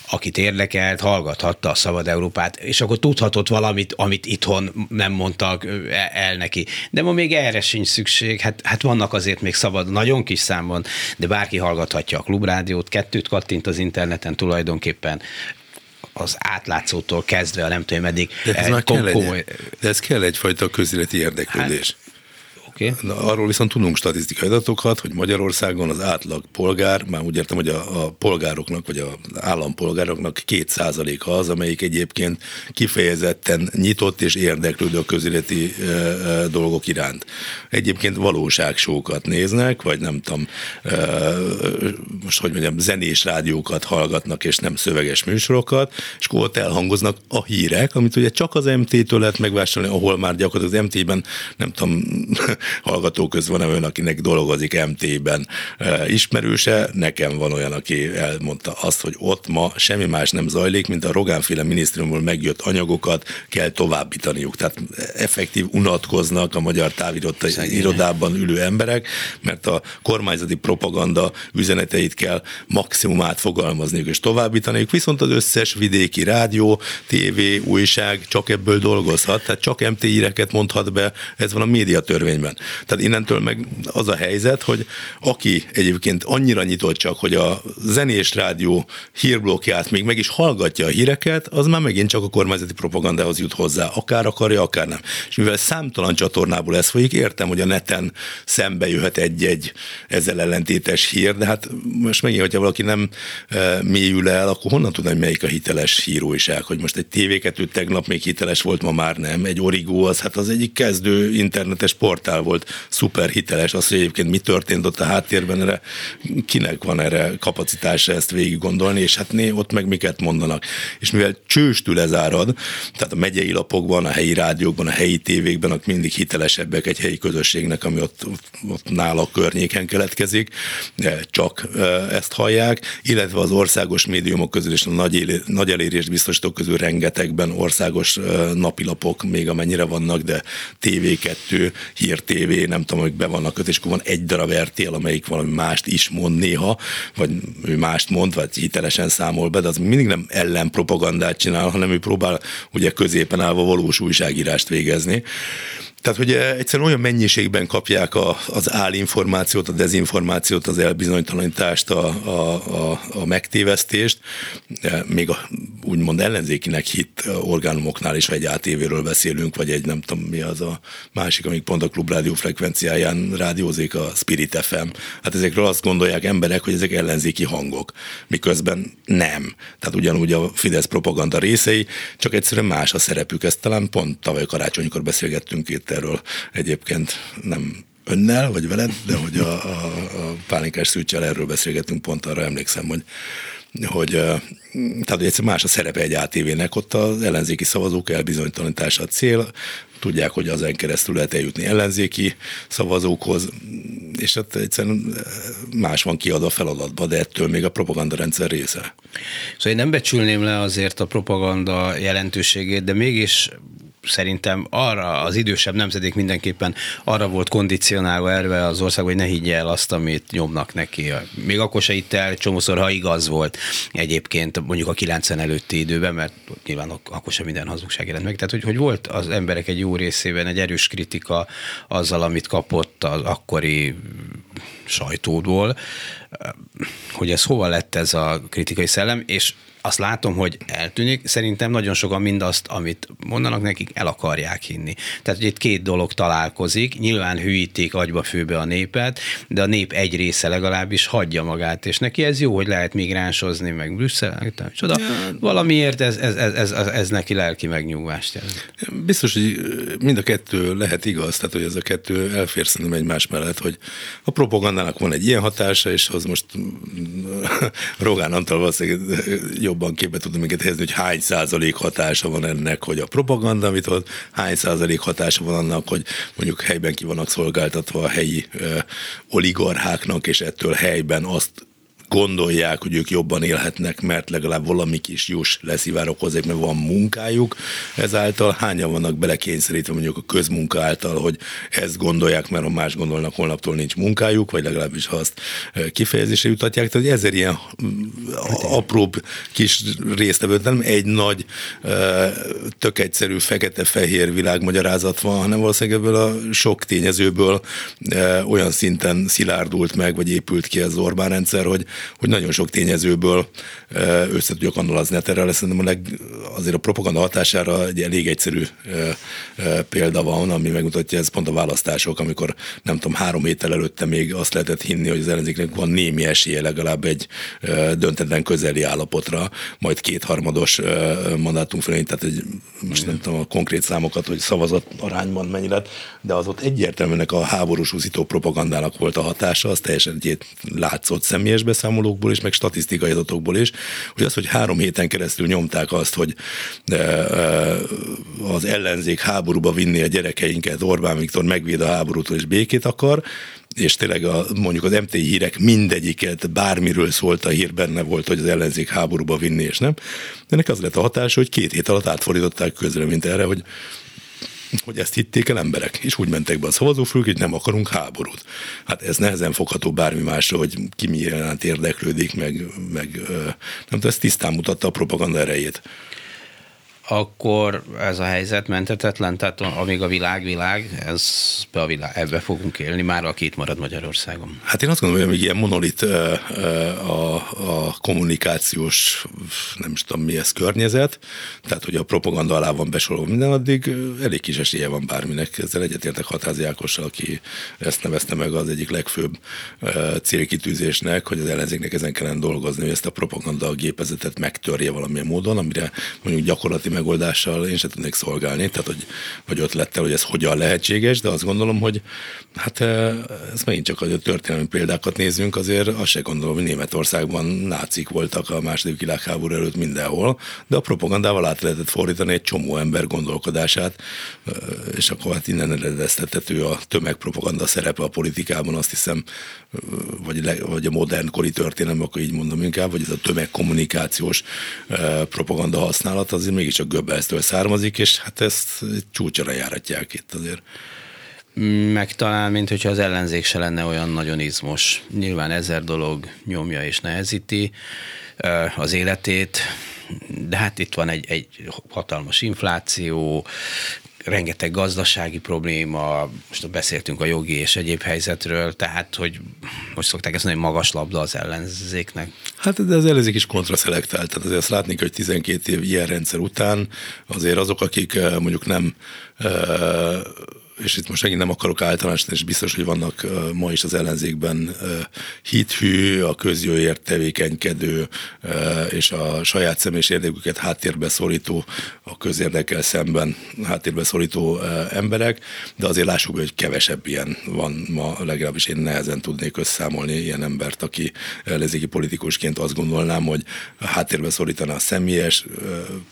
akit érdekelt, hallgathatta a Szabad Európát, és akkor tudhatott valamit, amit itthon nem mondtak e, el neki. De ma még erre sincs szükség. Hát, hát vannak azért még szabad, nagyon kis számban, de bárki hallgathatja a klubrádiót, kettőt kattint az interneten tulajdonképpen az átlátszótól kezdve a nem tudom meddig. De ez, már kell egy, de ez kell egyfajta közéleti érdeklődés. Hát, Okay. Na, arról viszont tudunk statisztikai adatokat, hogy Magyarországon az átlag polgár, már úgy értem, hogy a, a polgároknak, vagy az állampolgároknak két százaléka az, amelyik egyébként kifejezetten nyitott és érdeklődő a közéleti e, e, dolgok iránt. Egyébként valóságsókat néznek, vagy nem tudom, e, most hogy mondjam, zenés rádiókat hallgatnak, és nem szöveges műsorokat, és akkor ott elhangoznak a hírek, amit ugye csak az MT-től lehet megvásárolni, ahol már gyakorlatilag az MT-ben nem tudom, hallgató köz van olyan, akinek dolgozik MT-ben e, ismerőse, nekem van olyan, aki elmondta azt, hogy ott ma semmi más nem zajlik, mint a Rogánféle minisztériumból megjött anyagokat kell továbbítaniuk. Tehát effektív unatkoznak a magyar távirodában ülő emberek, mert a kormányzati propaganda üzeneteit kell maximum átfogalmazniuk és továbbítaniuk, viszont az összes vidéki rádió, tévé, újság csak ebből dolgozhat, tehát csak MT íreket mondhat be, ez van a médiatörvényben. Tehát innentől meg az a helyzet, hogy aki egyébként annyira nyitott csak, hogy a zenés rádió hírblokját még meg is hallgatja a híreket, az már megint csak a kormányzati propagandához jut hozzá, akár akarja, akár nem. És mivel számtalan csatornából ez folyik, értem, hogy a neten szembe jöhet egy-egy ezzel ellentétes hír, de hát most megint, hogyha valaki nem e, mélyül el, akkor honnan tudna, hogy melyik a hiteles híróiság, hogy most egy tv tegnap még hiteles volt, ma már nem, egy origó az, hát az egyik kezdő internetes portál volt szuper hiteles, az, hogy egyébként mi történt ott a háttérben, erre kinek van erre kapacitása ezt végig gondolni, és hát né, ott meg miket mondanak. És mivel csőstül lezárad, tehát a megyei lapokban, a helyi rádiókban, a helyi tévékben, ott mindig hitelesebbek egy helyi közösségnek, ami ott, ott, ott nála környéken keletkezik, csak ezt hallják, illetve az országos médiumok közül és a nagy, nagy elérést biztosítók közül rengetegben országos napilapok, még amennyire vannak, de TV2, Hír TV, nem tudom, hogy be vannak kötve, és akkor van egy darab RTL, amelyik valami mást is mond néha, vagy ő mást mond, vagy hitelesen számol be, de az mindig nem ellenpropagandát csinál, hanem ő próbál ugye középen állva valós újságírást végezni. Tehát, hogy egyszerűen olyan mennyiségben kapják a, az állinformációt, a dezinformációt, az elbizonytalanítást, a, a, a, a megtévesztést, még a úgymond ellenzékinek hit orgánumoknál is, ha egy ATV-ről beszélünk, vagy egy nem tudom mi az a másik, amik pont a klubrádió frekvenciáján rádiózik, a Spirit FM. Hát ezekről azt gondolják emberek, hogy ezek ellenzéki hangok, miközben nem. Tehát ugyanúgy a Fidesz propaganda részei, csak egyszerűen más a szerepük. Ezt talán pont tavaly karácsonykor beszélgettünk itt erről egyébként nem önnel, vagy veled, de hogy a, a, a pálinkás szűcsel erről beszélgetünk, pont arra emlékszem, hogy hogy tehát hogy egyszerűen más a szerepe egy ATV-nek, ott az ellenzéki szavazók elbizonytalanítása a cél, tudják, hogy azen keresztül lehet eljutni ellenzéki szavazókhoz, és hát egyszerűen más van kiadva a feladatba, de ettől még a propaganda rendszer része. Szóval én nem becsülném le azért a propaganda jelentőségét, de mégis szerintem arra az idősebb nemzedék mindenképpen arra volt kondicionálva erve az ország, hogy ne higgye el azt, amit nyomnak neki. Még akkor se itt el csomószor, ha igaz volt egyébként mondjuk a 90 előtti időben, mert nyilván akkor sem minden hazugság jelent meg. Tehát, hogy, hogy volt az emberek egy jó részében egy erős kritika azzal, amit kapott az akkori sajtódból, hogy ez hova lett ez a kritikai szellem, és azt látom, hogy eltűnik, szerintem nagyon sokan mindazt, amit mondanak nekik, el akarják hinni. Tehát, hogy itt két dolog találkozik, nyilván hűítik agyba főbe a népet, de a nép egy része legalábbis hagyja magát, és neki ez jó, hogy lehet migránsozni, meg Brüsszel, csoda. Valamiért ez, ez, ez, ez, ez, neki lelki megnyugvást jelent. Biztos, hogy mind a kettő lehet igaz, tehát hogy ez a kettő elfér szerintem egymás mellett, hogy a propagandának van egy ilyen hatása, és az most (laughs) Rogán Antal valószínűleg jobb jobban képbe tudom minket helyezni, hogy hány százalék hatása van ennek, hogy a propaganda, amit hoz, hány százalék hatása van annak, hogy mondjuk helyben ki vannak szolgáltatva a helyi ö, oligarcháknak, és ettől helyben azt gondolják, hogy ők jobban élhetnek, mert legalább valami kis juss leszivárok hozzá, mert van munkájuk. Ezáltal hányan vannak belekényszerítve mondjuk a közmunka által, hogy ezt gondolják, mert ha más gondolnak, holnaptól nincs munkájuk, vagy legalábbis ha azt kifejezésre jutatják. Tehát ezer ilyen apróbb kis résztvevőt, nem egy nagy, tök egyszerű fekete-fehér világmagyarázat van, hanem valószínűleg ebből a sok tényezőből olyan szinten szilárdult meg, vagy épült ki az Orbán rendszer, hogy hogy nagyon sok tényezőből össze tudjuk annulazni. Hát erre szerintem a leg, azért a propaganda hatására egy elég egyszerű példa van, ami megmutatja, ez pont a választások, amikor nem tudom, három héttel előtte még azt lehetett hinni, hogy az ellenzéknek van némi esélye legalább egy döntetlen közeli állapotra, majd kétharmados mandátum felé, tehát egy, most nem tudom a konkrét számokat, hogy szavazat arányban mennyi lett, de az ott egyértelműen a háborús úszító propagandának volt a hatása, az teljesen egy látszott személyes beszámoló, beszámolókból is, meg statisztikai adatokból is, hogy az, hogy három héten keresztül nyomták azt, hogy e, e, az ellenzék háborúba vinni a gyerekeinket, Orbán Viktor megvéd a háborútól és békét akar, és tényleg a, mondjuk az MT hírek mindegyiket, bármiről szólt a hír, benne volt, hogy az ellenzék háborúba vinni, és nem. De ennek az lett a hatása, hogy két hét alatt átfordították közre, mint erre, hogy hogy ezt hitték el emberek, és úgy mentek be a szavazófülk, hogy nem akarunk háborút. Hát ez nehezen fogható bármi másra, hogy ki mi érdeklődik, meg, meg nem tudom, ez tisztán mutatta a propaganda erejét akkor ez a helyzet mentetetlen, tehát amíg a világ világ, ez be a világ, ebbe fogunk élni, már aki itt marad Magyarországon. Hát én azt gondolom, hogy ilyen monolit a, a kommunikációs, nem is tudom mi ez, környezet, tehát hogy a propaganda alá van besorolva minden, addig elég kis esélye van bárminek. Ezzel egyetértek Hatázi Ákossal, aki ezt nevezte meg az egyik legfőbb célkitűzésnek, hogy az ellenzéknek ezen kellene dolgozni, hogy ezt a propaganda gépezetet megtörje valamilyen módon, amire mondjuk gyakorlati megoldással én sem tudnék szolgálni, tehát hogy, vagy ötlettel, hogy ez hogyan lehetséges, de azt gondolom, hogy hát eh, ez megint csak, a történelmi példákat nézzünk, azért azt se gondolom, hogy Németországban nácik voltak a második világháború előtt mindenhol, de a propagandával át lehetett fordítani egy csomó ember gondolkodását, eh, és akkor hát innen eredeztethető a tömegpropaganda szerepe a politikában, azt hiszem, eh, vagy, le, vagy a modern kori történelem, akkor így mondom inkább, vagy ez a tömegkommunikációs propaganda használat, azért mégiscsak Göbbelsztől származik, és hát ezt csúcsra járatják itt azért. Meg talán, mint hogyha az ellenzék se lenne olyan nagyon izmos. Nyilván ezer dolog nyomja és nehezíti az életét, de hát itt van egy, egy hatalmas infláció, rengeteg gazdasági probléma, most beszéltünk a jogi és egyéb helyzetről, tehát hogy most szokták ezt mondani, magas labda az ellenzéknek. Hát de az ellenzék is kontraszelektált, tehát azért azt látni, hogy 12 év ilyen rendszer után azért azok, akik mondjuk nem és itt most megint nem akarok általánosítani, és biztos, hogy vannak ma is az ellenzékben hithű, a közjóért tevékenykedő, és a saját személyes érdeküket háttérbe szorító, a közérdekkel szemben háttérbe szorító emberek, de azért lássuk, hogy kevesebb ilyen van ma, legalábbis én nehezen tudnék összeszámolni ilyen embert, aki ellenzéki politikusként azt gondolnám, hogy háttérbe szorítaná a személyes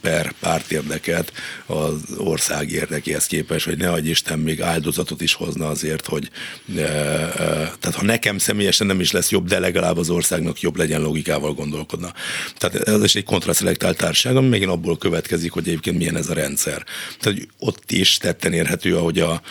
per pártérdeket az ország érdekéhez képest, hogy ne adj Isten még még áldozatot is hozna azért, hogy e, e, tehát ha nekem személyesen nem is lesz jobb, de legalább az országnak jobb legyen logikával gondolkodna. Tehát ez is egy kontraszelektált társaság, ami megint abból következik, hogy egyébként milyen ez a rendszer. Tehát ott is tetten érhető, ahogy a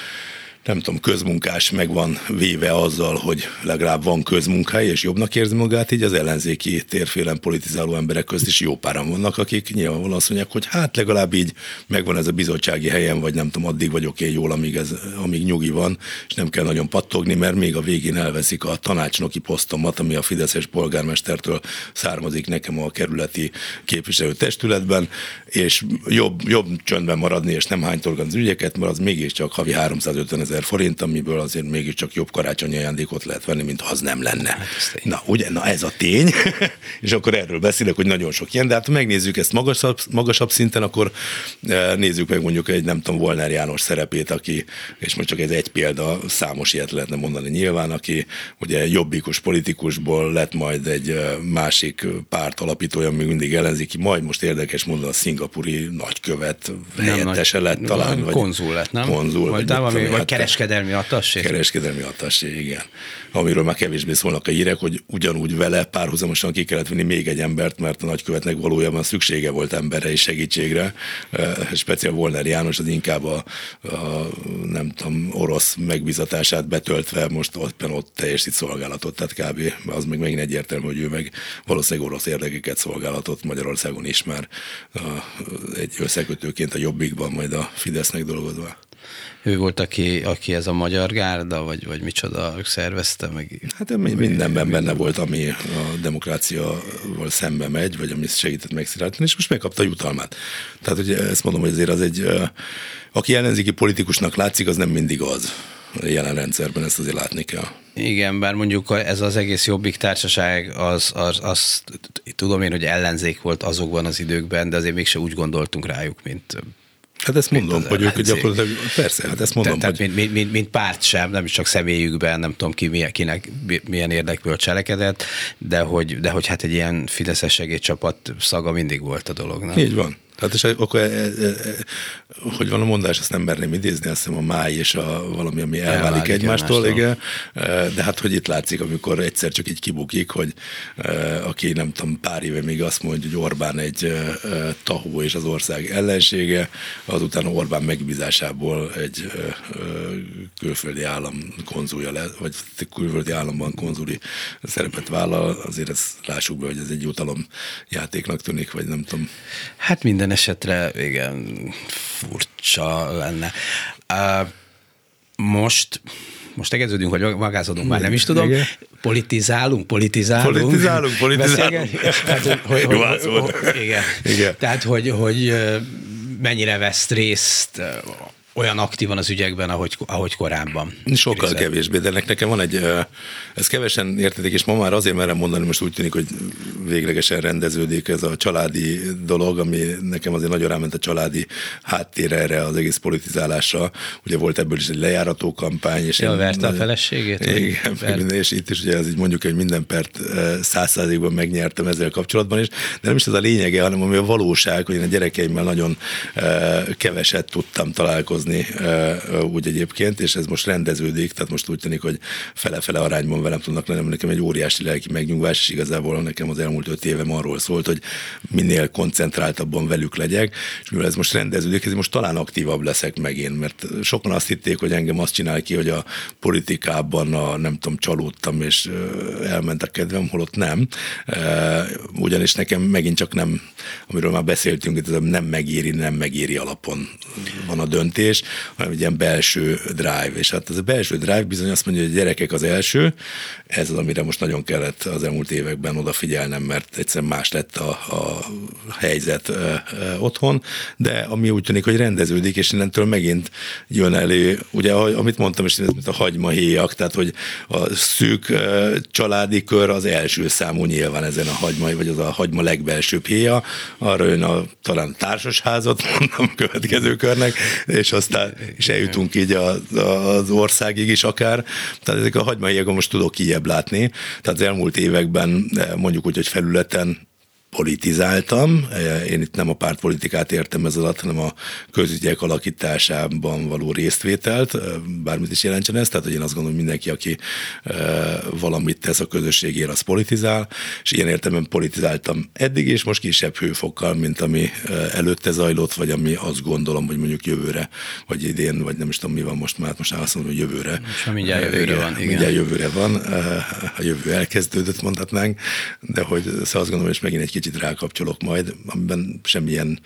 nem tudom, közmunkás meg van véve azzal, hogy legalább van közmunkája, és jobbnak érzi magát, így az ellenzéki térfélen politizáló emberek közt is jó páran vannak, akik nyilvánvalóan azt mondják, hogy hát legalább így megvan ez a bizottsági helyen, vagy nem tudom, addig vagyok én jól, amíg, ez, amíg nyugi van, és nem kell nagyon pattogni, mert még a végén elveszik a tanácsnoki posztomat, ami a Fideszes polgármestertől származik nekem a kerületi képviselő testületben, és jobb, jobb csöndben maradni, és nem hánytorgani az ügyeket, mert az mégiscsak havi 350 ezer forint, amiből azért mégiscsak jobb karácsonyi ajándékot lehet venni, mint ha az nem lenne. Hát na, ugye, na ez a tény, (laughs) és akkor erről beszélek, hogy nagyon sok ilyen, de hát ha megnézzük ezt magasabb, magasabb szinten, akkor eh, nézzük meg mondjuk egy, nem tudom, Volner János szerepét, aki, és most csak ez egy példa, számos ilyet lehetne mondani nyilván, aki ugye jobbikus politikusból lett majd egy eh, másik párt alapítója, még mindig ellenzéki, majd most érdekes mondani a szingapuri nagykövet helyettese lett talán. Vagy konzul lett, nem? Konzul. Vagy, vagy, vagy, vagy Kereskedelmi attassé? Kereskedelmi attassé, igen. Amiről már kevésbé szólnak a hírek, hogy ugyanúgy vele párhuzamosan ki kellett venni még egy embert, mert a nagykövetnek valójában szüksége volt emberre és segítségre. Speciál Volner János az inkább a, a nem tudom, orosz megbizatását betöltve most ott, ott teljesít szolgálatot, tehát kb. az meg megint egyértelmű, hogy ő meg valószínűleg orosz érdekeket szolgálatot Magyarországon is már egy összekötőként a Jobbikban, majd a Fidesznek dolgozva ő volt, aki, aki ez a magyar gárda, vagy, vagy micsoda szervezte meg? Hát mindenben benne volt, ami a demokráciával szembe megy, vagy ami segített megsziráltani, és most megkapta a jutalmát. Tehát ugye ezt mondom, hogy azért az egy, aki ellenzéki politikusnak látszik, az nem mindig az jelen rendszerben, ezt azért látni kell. Igen, bár mondjuk ez az egész jobbik társaság, az, az, az tudom én, hogy ellenzék volt azokban az időkben, de azért mégse úgy gondoltunk rájuk, mint Hát ezt mondom, hogy ők gyakorlatilag, persze, hát ezt mondom. Tehát, hogy... mint, mint, mint, párt sem, nem is csak személyükben, nem tudom ki, milyen, kinek milyen érdekből cselekedett, de hogy, de hogy hát egy ilyen Fideszes segédcsapat szaga mindig volt a dolognak. Így van. Tehát és akkor, e, e, e, hogy van a mondás, ezt nem merném idézni, azt hiszem a máj és a valami, ami elválik, elválik egymástól, igen. De hát, hogy itt látszik, amikor egyszer csak így kibukik, hogy aki nem tudom, pár éve még azt mondja, hogy Orbán egy tahó és az ország ellensége, azután Orbán megbízásából egy külföldi állam konzulja le, vagy külföldi államban konzuli szerepet vállal, azért ezt lássuk be, hogy ez egy jutalom játéknak tűnik, vagy nem tudom. Hát minden minden esetre igen, furcsa lenne. Uh, most most tegeződünk, vagy magázodunk, már nem is tudom. Igen. Politizálunk, politizálunk. Politizálunk, politizálunk. Tehát, hogy, hogy, hogy, igen. igen. Tehát, hogy, hogy mennyire vesz részt olyan aktívan az ügyekben, ahogy, ahogy korábban. Sokkal Rizet. kevésbé, de nekem van egy, ez kevesen értetik, és ma már azért merem mondani, most úgy tűnik, hogy véglegesen rendeződik ez a családi dolog, ami nekem azért nagyon ráment a családi háttér erre az egész politizálásra. Ugye volt ebből is egy lejárató kampány. És ja, verte a feleségét? Igen, vert. (laughs) és itt is ugye ez így mondjuk, hogy minden pert száz százalékban megnyertem ezzel kapcsolatban is, de nem is ez a lényege, hanem ami a valóság, hogy én a gyerekeimmel nagyon keveset tudtam találkozni dolgozni úgy egyébként, és ez most rendeződik, tehát most úgy tűnik, hogy fele-fele arányban velem tudnak lenni, nekem egy óriási lelki megnyugvás, és igazából nekem az elmúlt öt évem arról szólt, hogy minél koncentráltabban velük legyek, és mivel ez most rendeződik, ez most talán aktívabb leszek megint, mert sokan azt hitték, hogy engem azt csinál ki, hogy a politikában a, nem tudom, csalódtam, és elment a kedvem, holott nem. Ugyanis nekem megint csak nem, amiről már beszéltünk, ez nem megéri, nem megéri alapon van a döntés, vezetés, hanem egy ilyen belső drive. És hát ez a belső drive bizony azt mondja, hogy a gyerekek az első, ez az, amire most nagyon kellett az elmúlt években odafigyelnem, mert egyszerűen más lett a, a helyzet otthon, de ami úgy tűnik, hogy rendeződik, és innentől megint jön elő, ugye, amit mondtam, és ez mint a hagymahéjak, tehát hogy a szűk családi kör az első számú nyilván ezen a hagymai, vagy az a hagyma legbelsőbb héja, arra jön a talán társasházat, (laughs) mondom következő körnek, és aztán és eljutunk így a, az országig is akár. Tehát ezek a hagymahéjakon most tudok kijebb látni. Tehát az elmúlt években mondjuk úgy, hogy felületen politizáltam. Én itt nem a pártpolitikát értem ez alatt, hanem a közügyek alakításában való résztvételt, bármit is jelentsen ez. Tehát, hogy én azt gondolom, mindenki, aki valamit tesz a közösségért, az politizál, és ilyen értelemben politizáltam eddig, és most kisebb hőfokkal, mint ami előtte zajlott, vagy ami azt gondolom, hogy mondjuk jövőre, vagy idén, vagy nem is tudom, mi van most már, most már azt mondom, hogy jövőre. Most mindjárt jövőre van. Igen. Mindjárt jövőre van, a jövő elkezdődött, mondhatnánk, de hogy szóval azt gondolom, hogy megint egy kicsit kicsit rákapcsolok majd, amiben semmilyen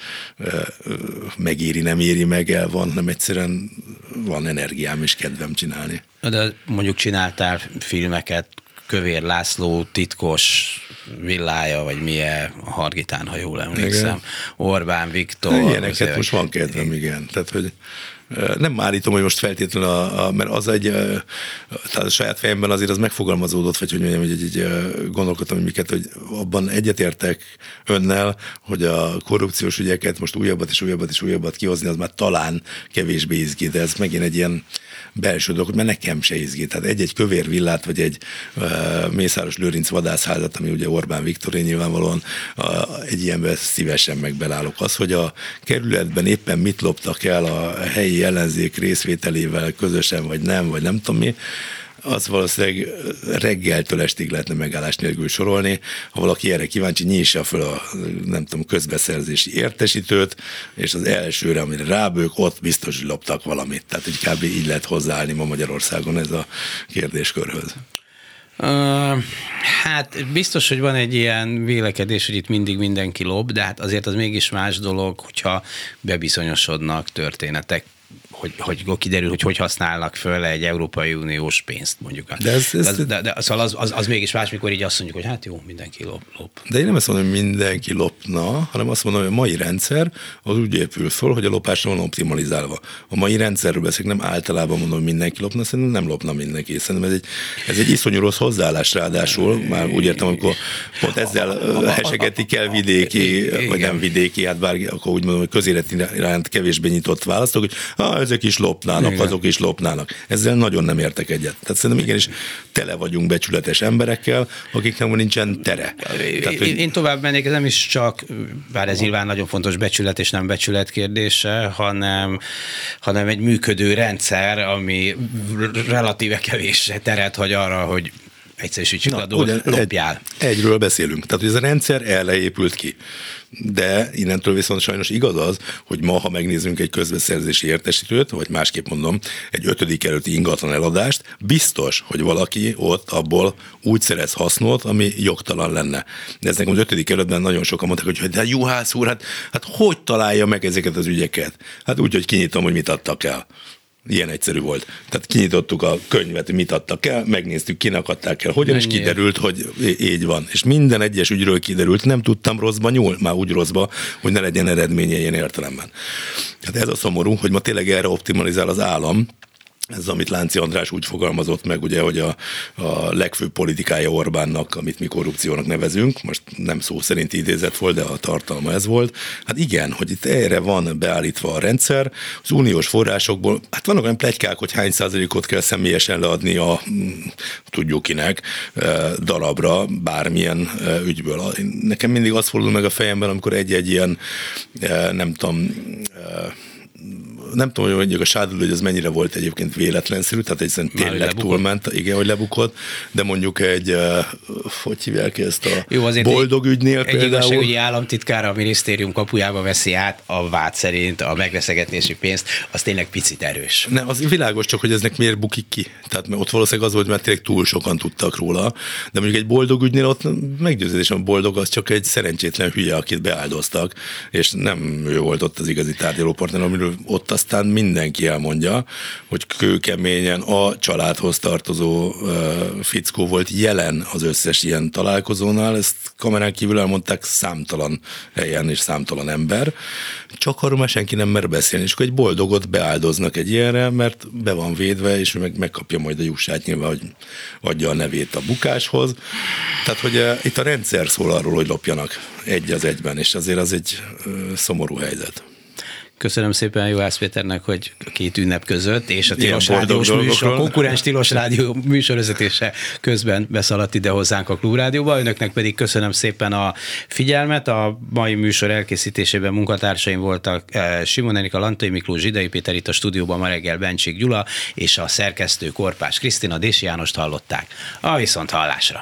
megéri, nem éri meg el van, hanem egyszerűen van energiám és kedvem csinálni. De mondjuk csináltál filmeket, Kövér László titkos villája, vagy milyen Hargitán, ha jól emlékszem. Igen. Orbán Viktor. Ilyeneket most van kedvem, igen. Tehát, hogy nem állítom, hogy most feltétlenül, a, a, mert az egy, tehát a saját fejemben azért az megfogalmazódott, vagy hogy mondjam, hogy egy, egy gondolkodtam, hogy miket, hogy abban egyetértek önnel, hogy a korrupciós ügyeket most újabbat és újabbat és újabbat kihozni, az már talán kevésbé izgi, de ez megint egy ilyen belső dolog, mert nekem se izgi. Tehát egy-egy kövér villát, vagy egy uh, Mészáros Lőrinc vadászházat, ami ugye Orbán Viktoré nyilvánvalóan uh, egy ilyenben szívesen megbelálok. Az, hogy a kerületben éppen mit loptak el a helyi ellenzék részvételével közösen, vagy nem, vagy nem tudom mi, az valószínűleg reggeltől estig lehetne megállás nélkül sorolni. Ha valaki erre kíváncsi, nyissa fel a nem tudom, közbeszerzési értesítőt, és az elsőre, amire rábők, ott biztos, hogy loptak valamit. Tehát hogy kb. így lehet hozzáállni ma Magyarországon ez a kérdéskörhöz. Uh, hát biztos, hogy van egy ilyen vélekedés, hogy itt mindig mindenki lop, de hát azért az mégis más dolog, hogyha bebizonyosodnak történetek hogy, hogy kiderül, hogy hogy használnak föl egy Európai Uniós pénzt mondjuk. De, ez, ez, de, de, de szóval az, az, az mégis más, mikor így azt mondjuk, hogy hát jó, mindenki lop, lop. De én nem azt mondom, hogy mindenki lopna, hanem azt mondom, hogy a mai rendszer az úgy épül föl, hogy a lopásra van optimalizálva. A mai rendszerről beszélek, nem általában mondom, hogy mindenki lopna, szerintem nem lopna mindenki. Szerintem ez egy, ez egy iszonyú rossz hozzáállás ráadásul, már úgy értem, amikor pont ezzel hesegetik el vidéki, vagy nem vidéki, hát bár akkor úgy mondom, hogy közéleti iránt kevésbé nyitott választok, hogy ah, ezek is lopnának, Igen. azok is lopnának. Ezzel nagyon nem értek egyet. Tehát szerintem igenis tele vagyunk becsületes emberekkel, akiknek nincsen tere. Tehát, hogy... én, én tovább mennék, ez nem is csak, bár ez nyilván nagyon fontos becsület és nem becsület kérdése, hanem, hanem egy működő rendszer, ami relatíve kevés teret hagy arra, hogy egyszerűsítsük Na, a dolgot, lopjál. Egy, egyről beszélünk. Tehát, hogy ez a rendszer elleépült ki de innentől viszont sajnos igaz az, hogy ma, ha megnézzünk egy közbeszerzési értesítőt, vagy másképp mondom, egy ötödik előtti ingatlan eladást, biztos, hogy valaki ott abból úgy szerez hasznot, ami jogtalan lenne. De ez nekem az ötödik előttben nagyon sokan mondták, hogy de Juhász úr, hát, hát hogy találja meg ezeket az ügyeket? Hát úgy, hogy kinyitom, hogy mit adtak el. Ilyen egyszerű volt. Tehát kinyitottuk a könyvet, mit adtak el, megnéztük, kinek adták el, hogyan, Mennyi és kiderült, hogy így van. És minden egyes ügyről kiderült, nem tudtam rosszba nyúl, már úgy rosszba, hogy ne legyen eredménye ilyen értelemben. Hát ez a szomorú, hogy ma tényleg erre optimalizál az állam, ez, amit Lánci András úgy fogalmazott meg, ugye, hogy a, a legfőbb politikája Orbánnak, amit mi korrupciónak nevezünk, most nem szó szerint idézett volt, de a tartalma ez volt. Hát igen, hogy itt erre van beállítva a rendszer, az uniós forrásokból, hát vannak olyan plegykák, hogy hány százalékot kell személyesen leadni a tudjuk kinek eh, darabra, bármilyen eh, ügyből. Nekem mindig az fordul meg a fejemben, amikor egy-egy ilyen, eh, nem tudom, nem tudom, hogy mondjuk a sádul, hogy ez mennyire volt egyébként véletlenszerű, tehát egyszerűen tényleg túlment, igen, hogy lebukott, de mondjuk egy, hogy hívják ezt a Jó, azért boldog ügynél egy például. Egy igazságügyi államtitkár a minisztérium kapujába veszi át a vád szerint a megreszegetési pénzt, az tényleg picit erős. Ne, az világos csak, hogy eznek miért bukik ki. Tehát mert ott valószínűleg az volt, mert tényleg túl sokan tudtak róla, de mondjuk egy boldog ügynél ott meggyőződés, a boldog az csak egy szerencsétlen hülye, akit beáldoztak, és nem ő volt ott az igazi tárgyalópartner, amiről ott aztán mindenki elmondja, hogy kőkeményen a családhoz tartozó fickó volt jelen az összes ilyen találkozónál, ezt kamerán kívül elmondták számtalan helyen és számtalan ember, csak arról már senki nem mer beszélni, és akkor egy boldogot beáldoznak egy ilyenre, mert be van védve, és meg, megkapja majd a jussát nyilván, hogy adja a nevét a bukáshoz. Tehát, hogy itt a rendszer szól arról, hogy lopjanak egy az egyben, és azért az egy szomorú helyzet. Köszönöm szépen Juhász Péternek, hogy a két ünnep között és a Tilos Rádiós műsor, a konkurens Tilos Rádió műsorvezetése közben beszaladt ide hozzánk a Klubrádióba. Önöknek pedig köszönöm szépen a figyelmet. A mai műsor elkészítésében munkatársaim voltak eh, Simon Enika, Lantai Miklós, Zsidai Péter itt a stúdióban, ma reggel Bencsik Gyula és a szerkesztő Korpás Krisztina Dési Jánost hallották. A viszont hallásra.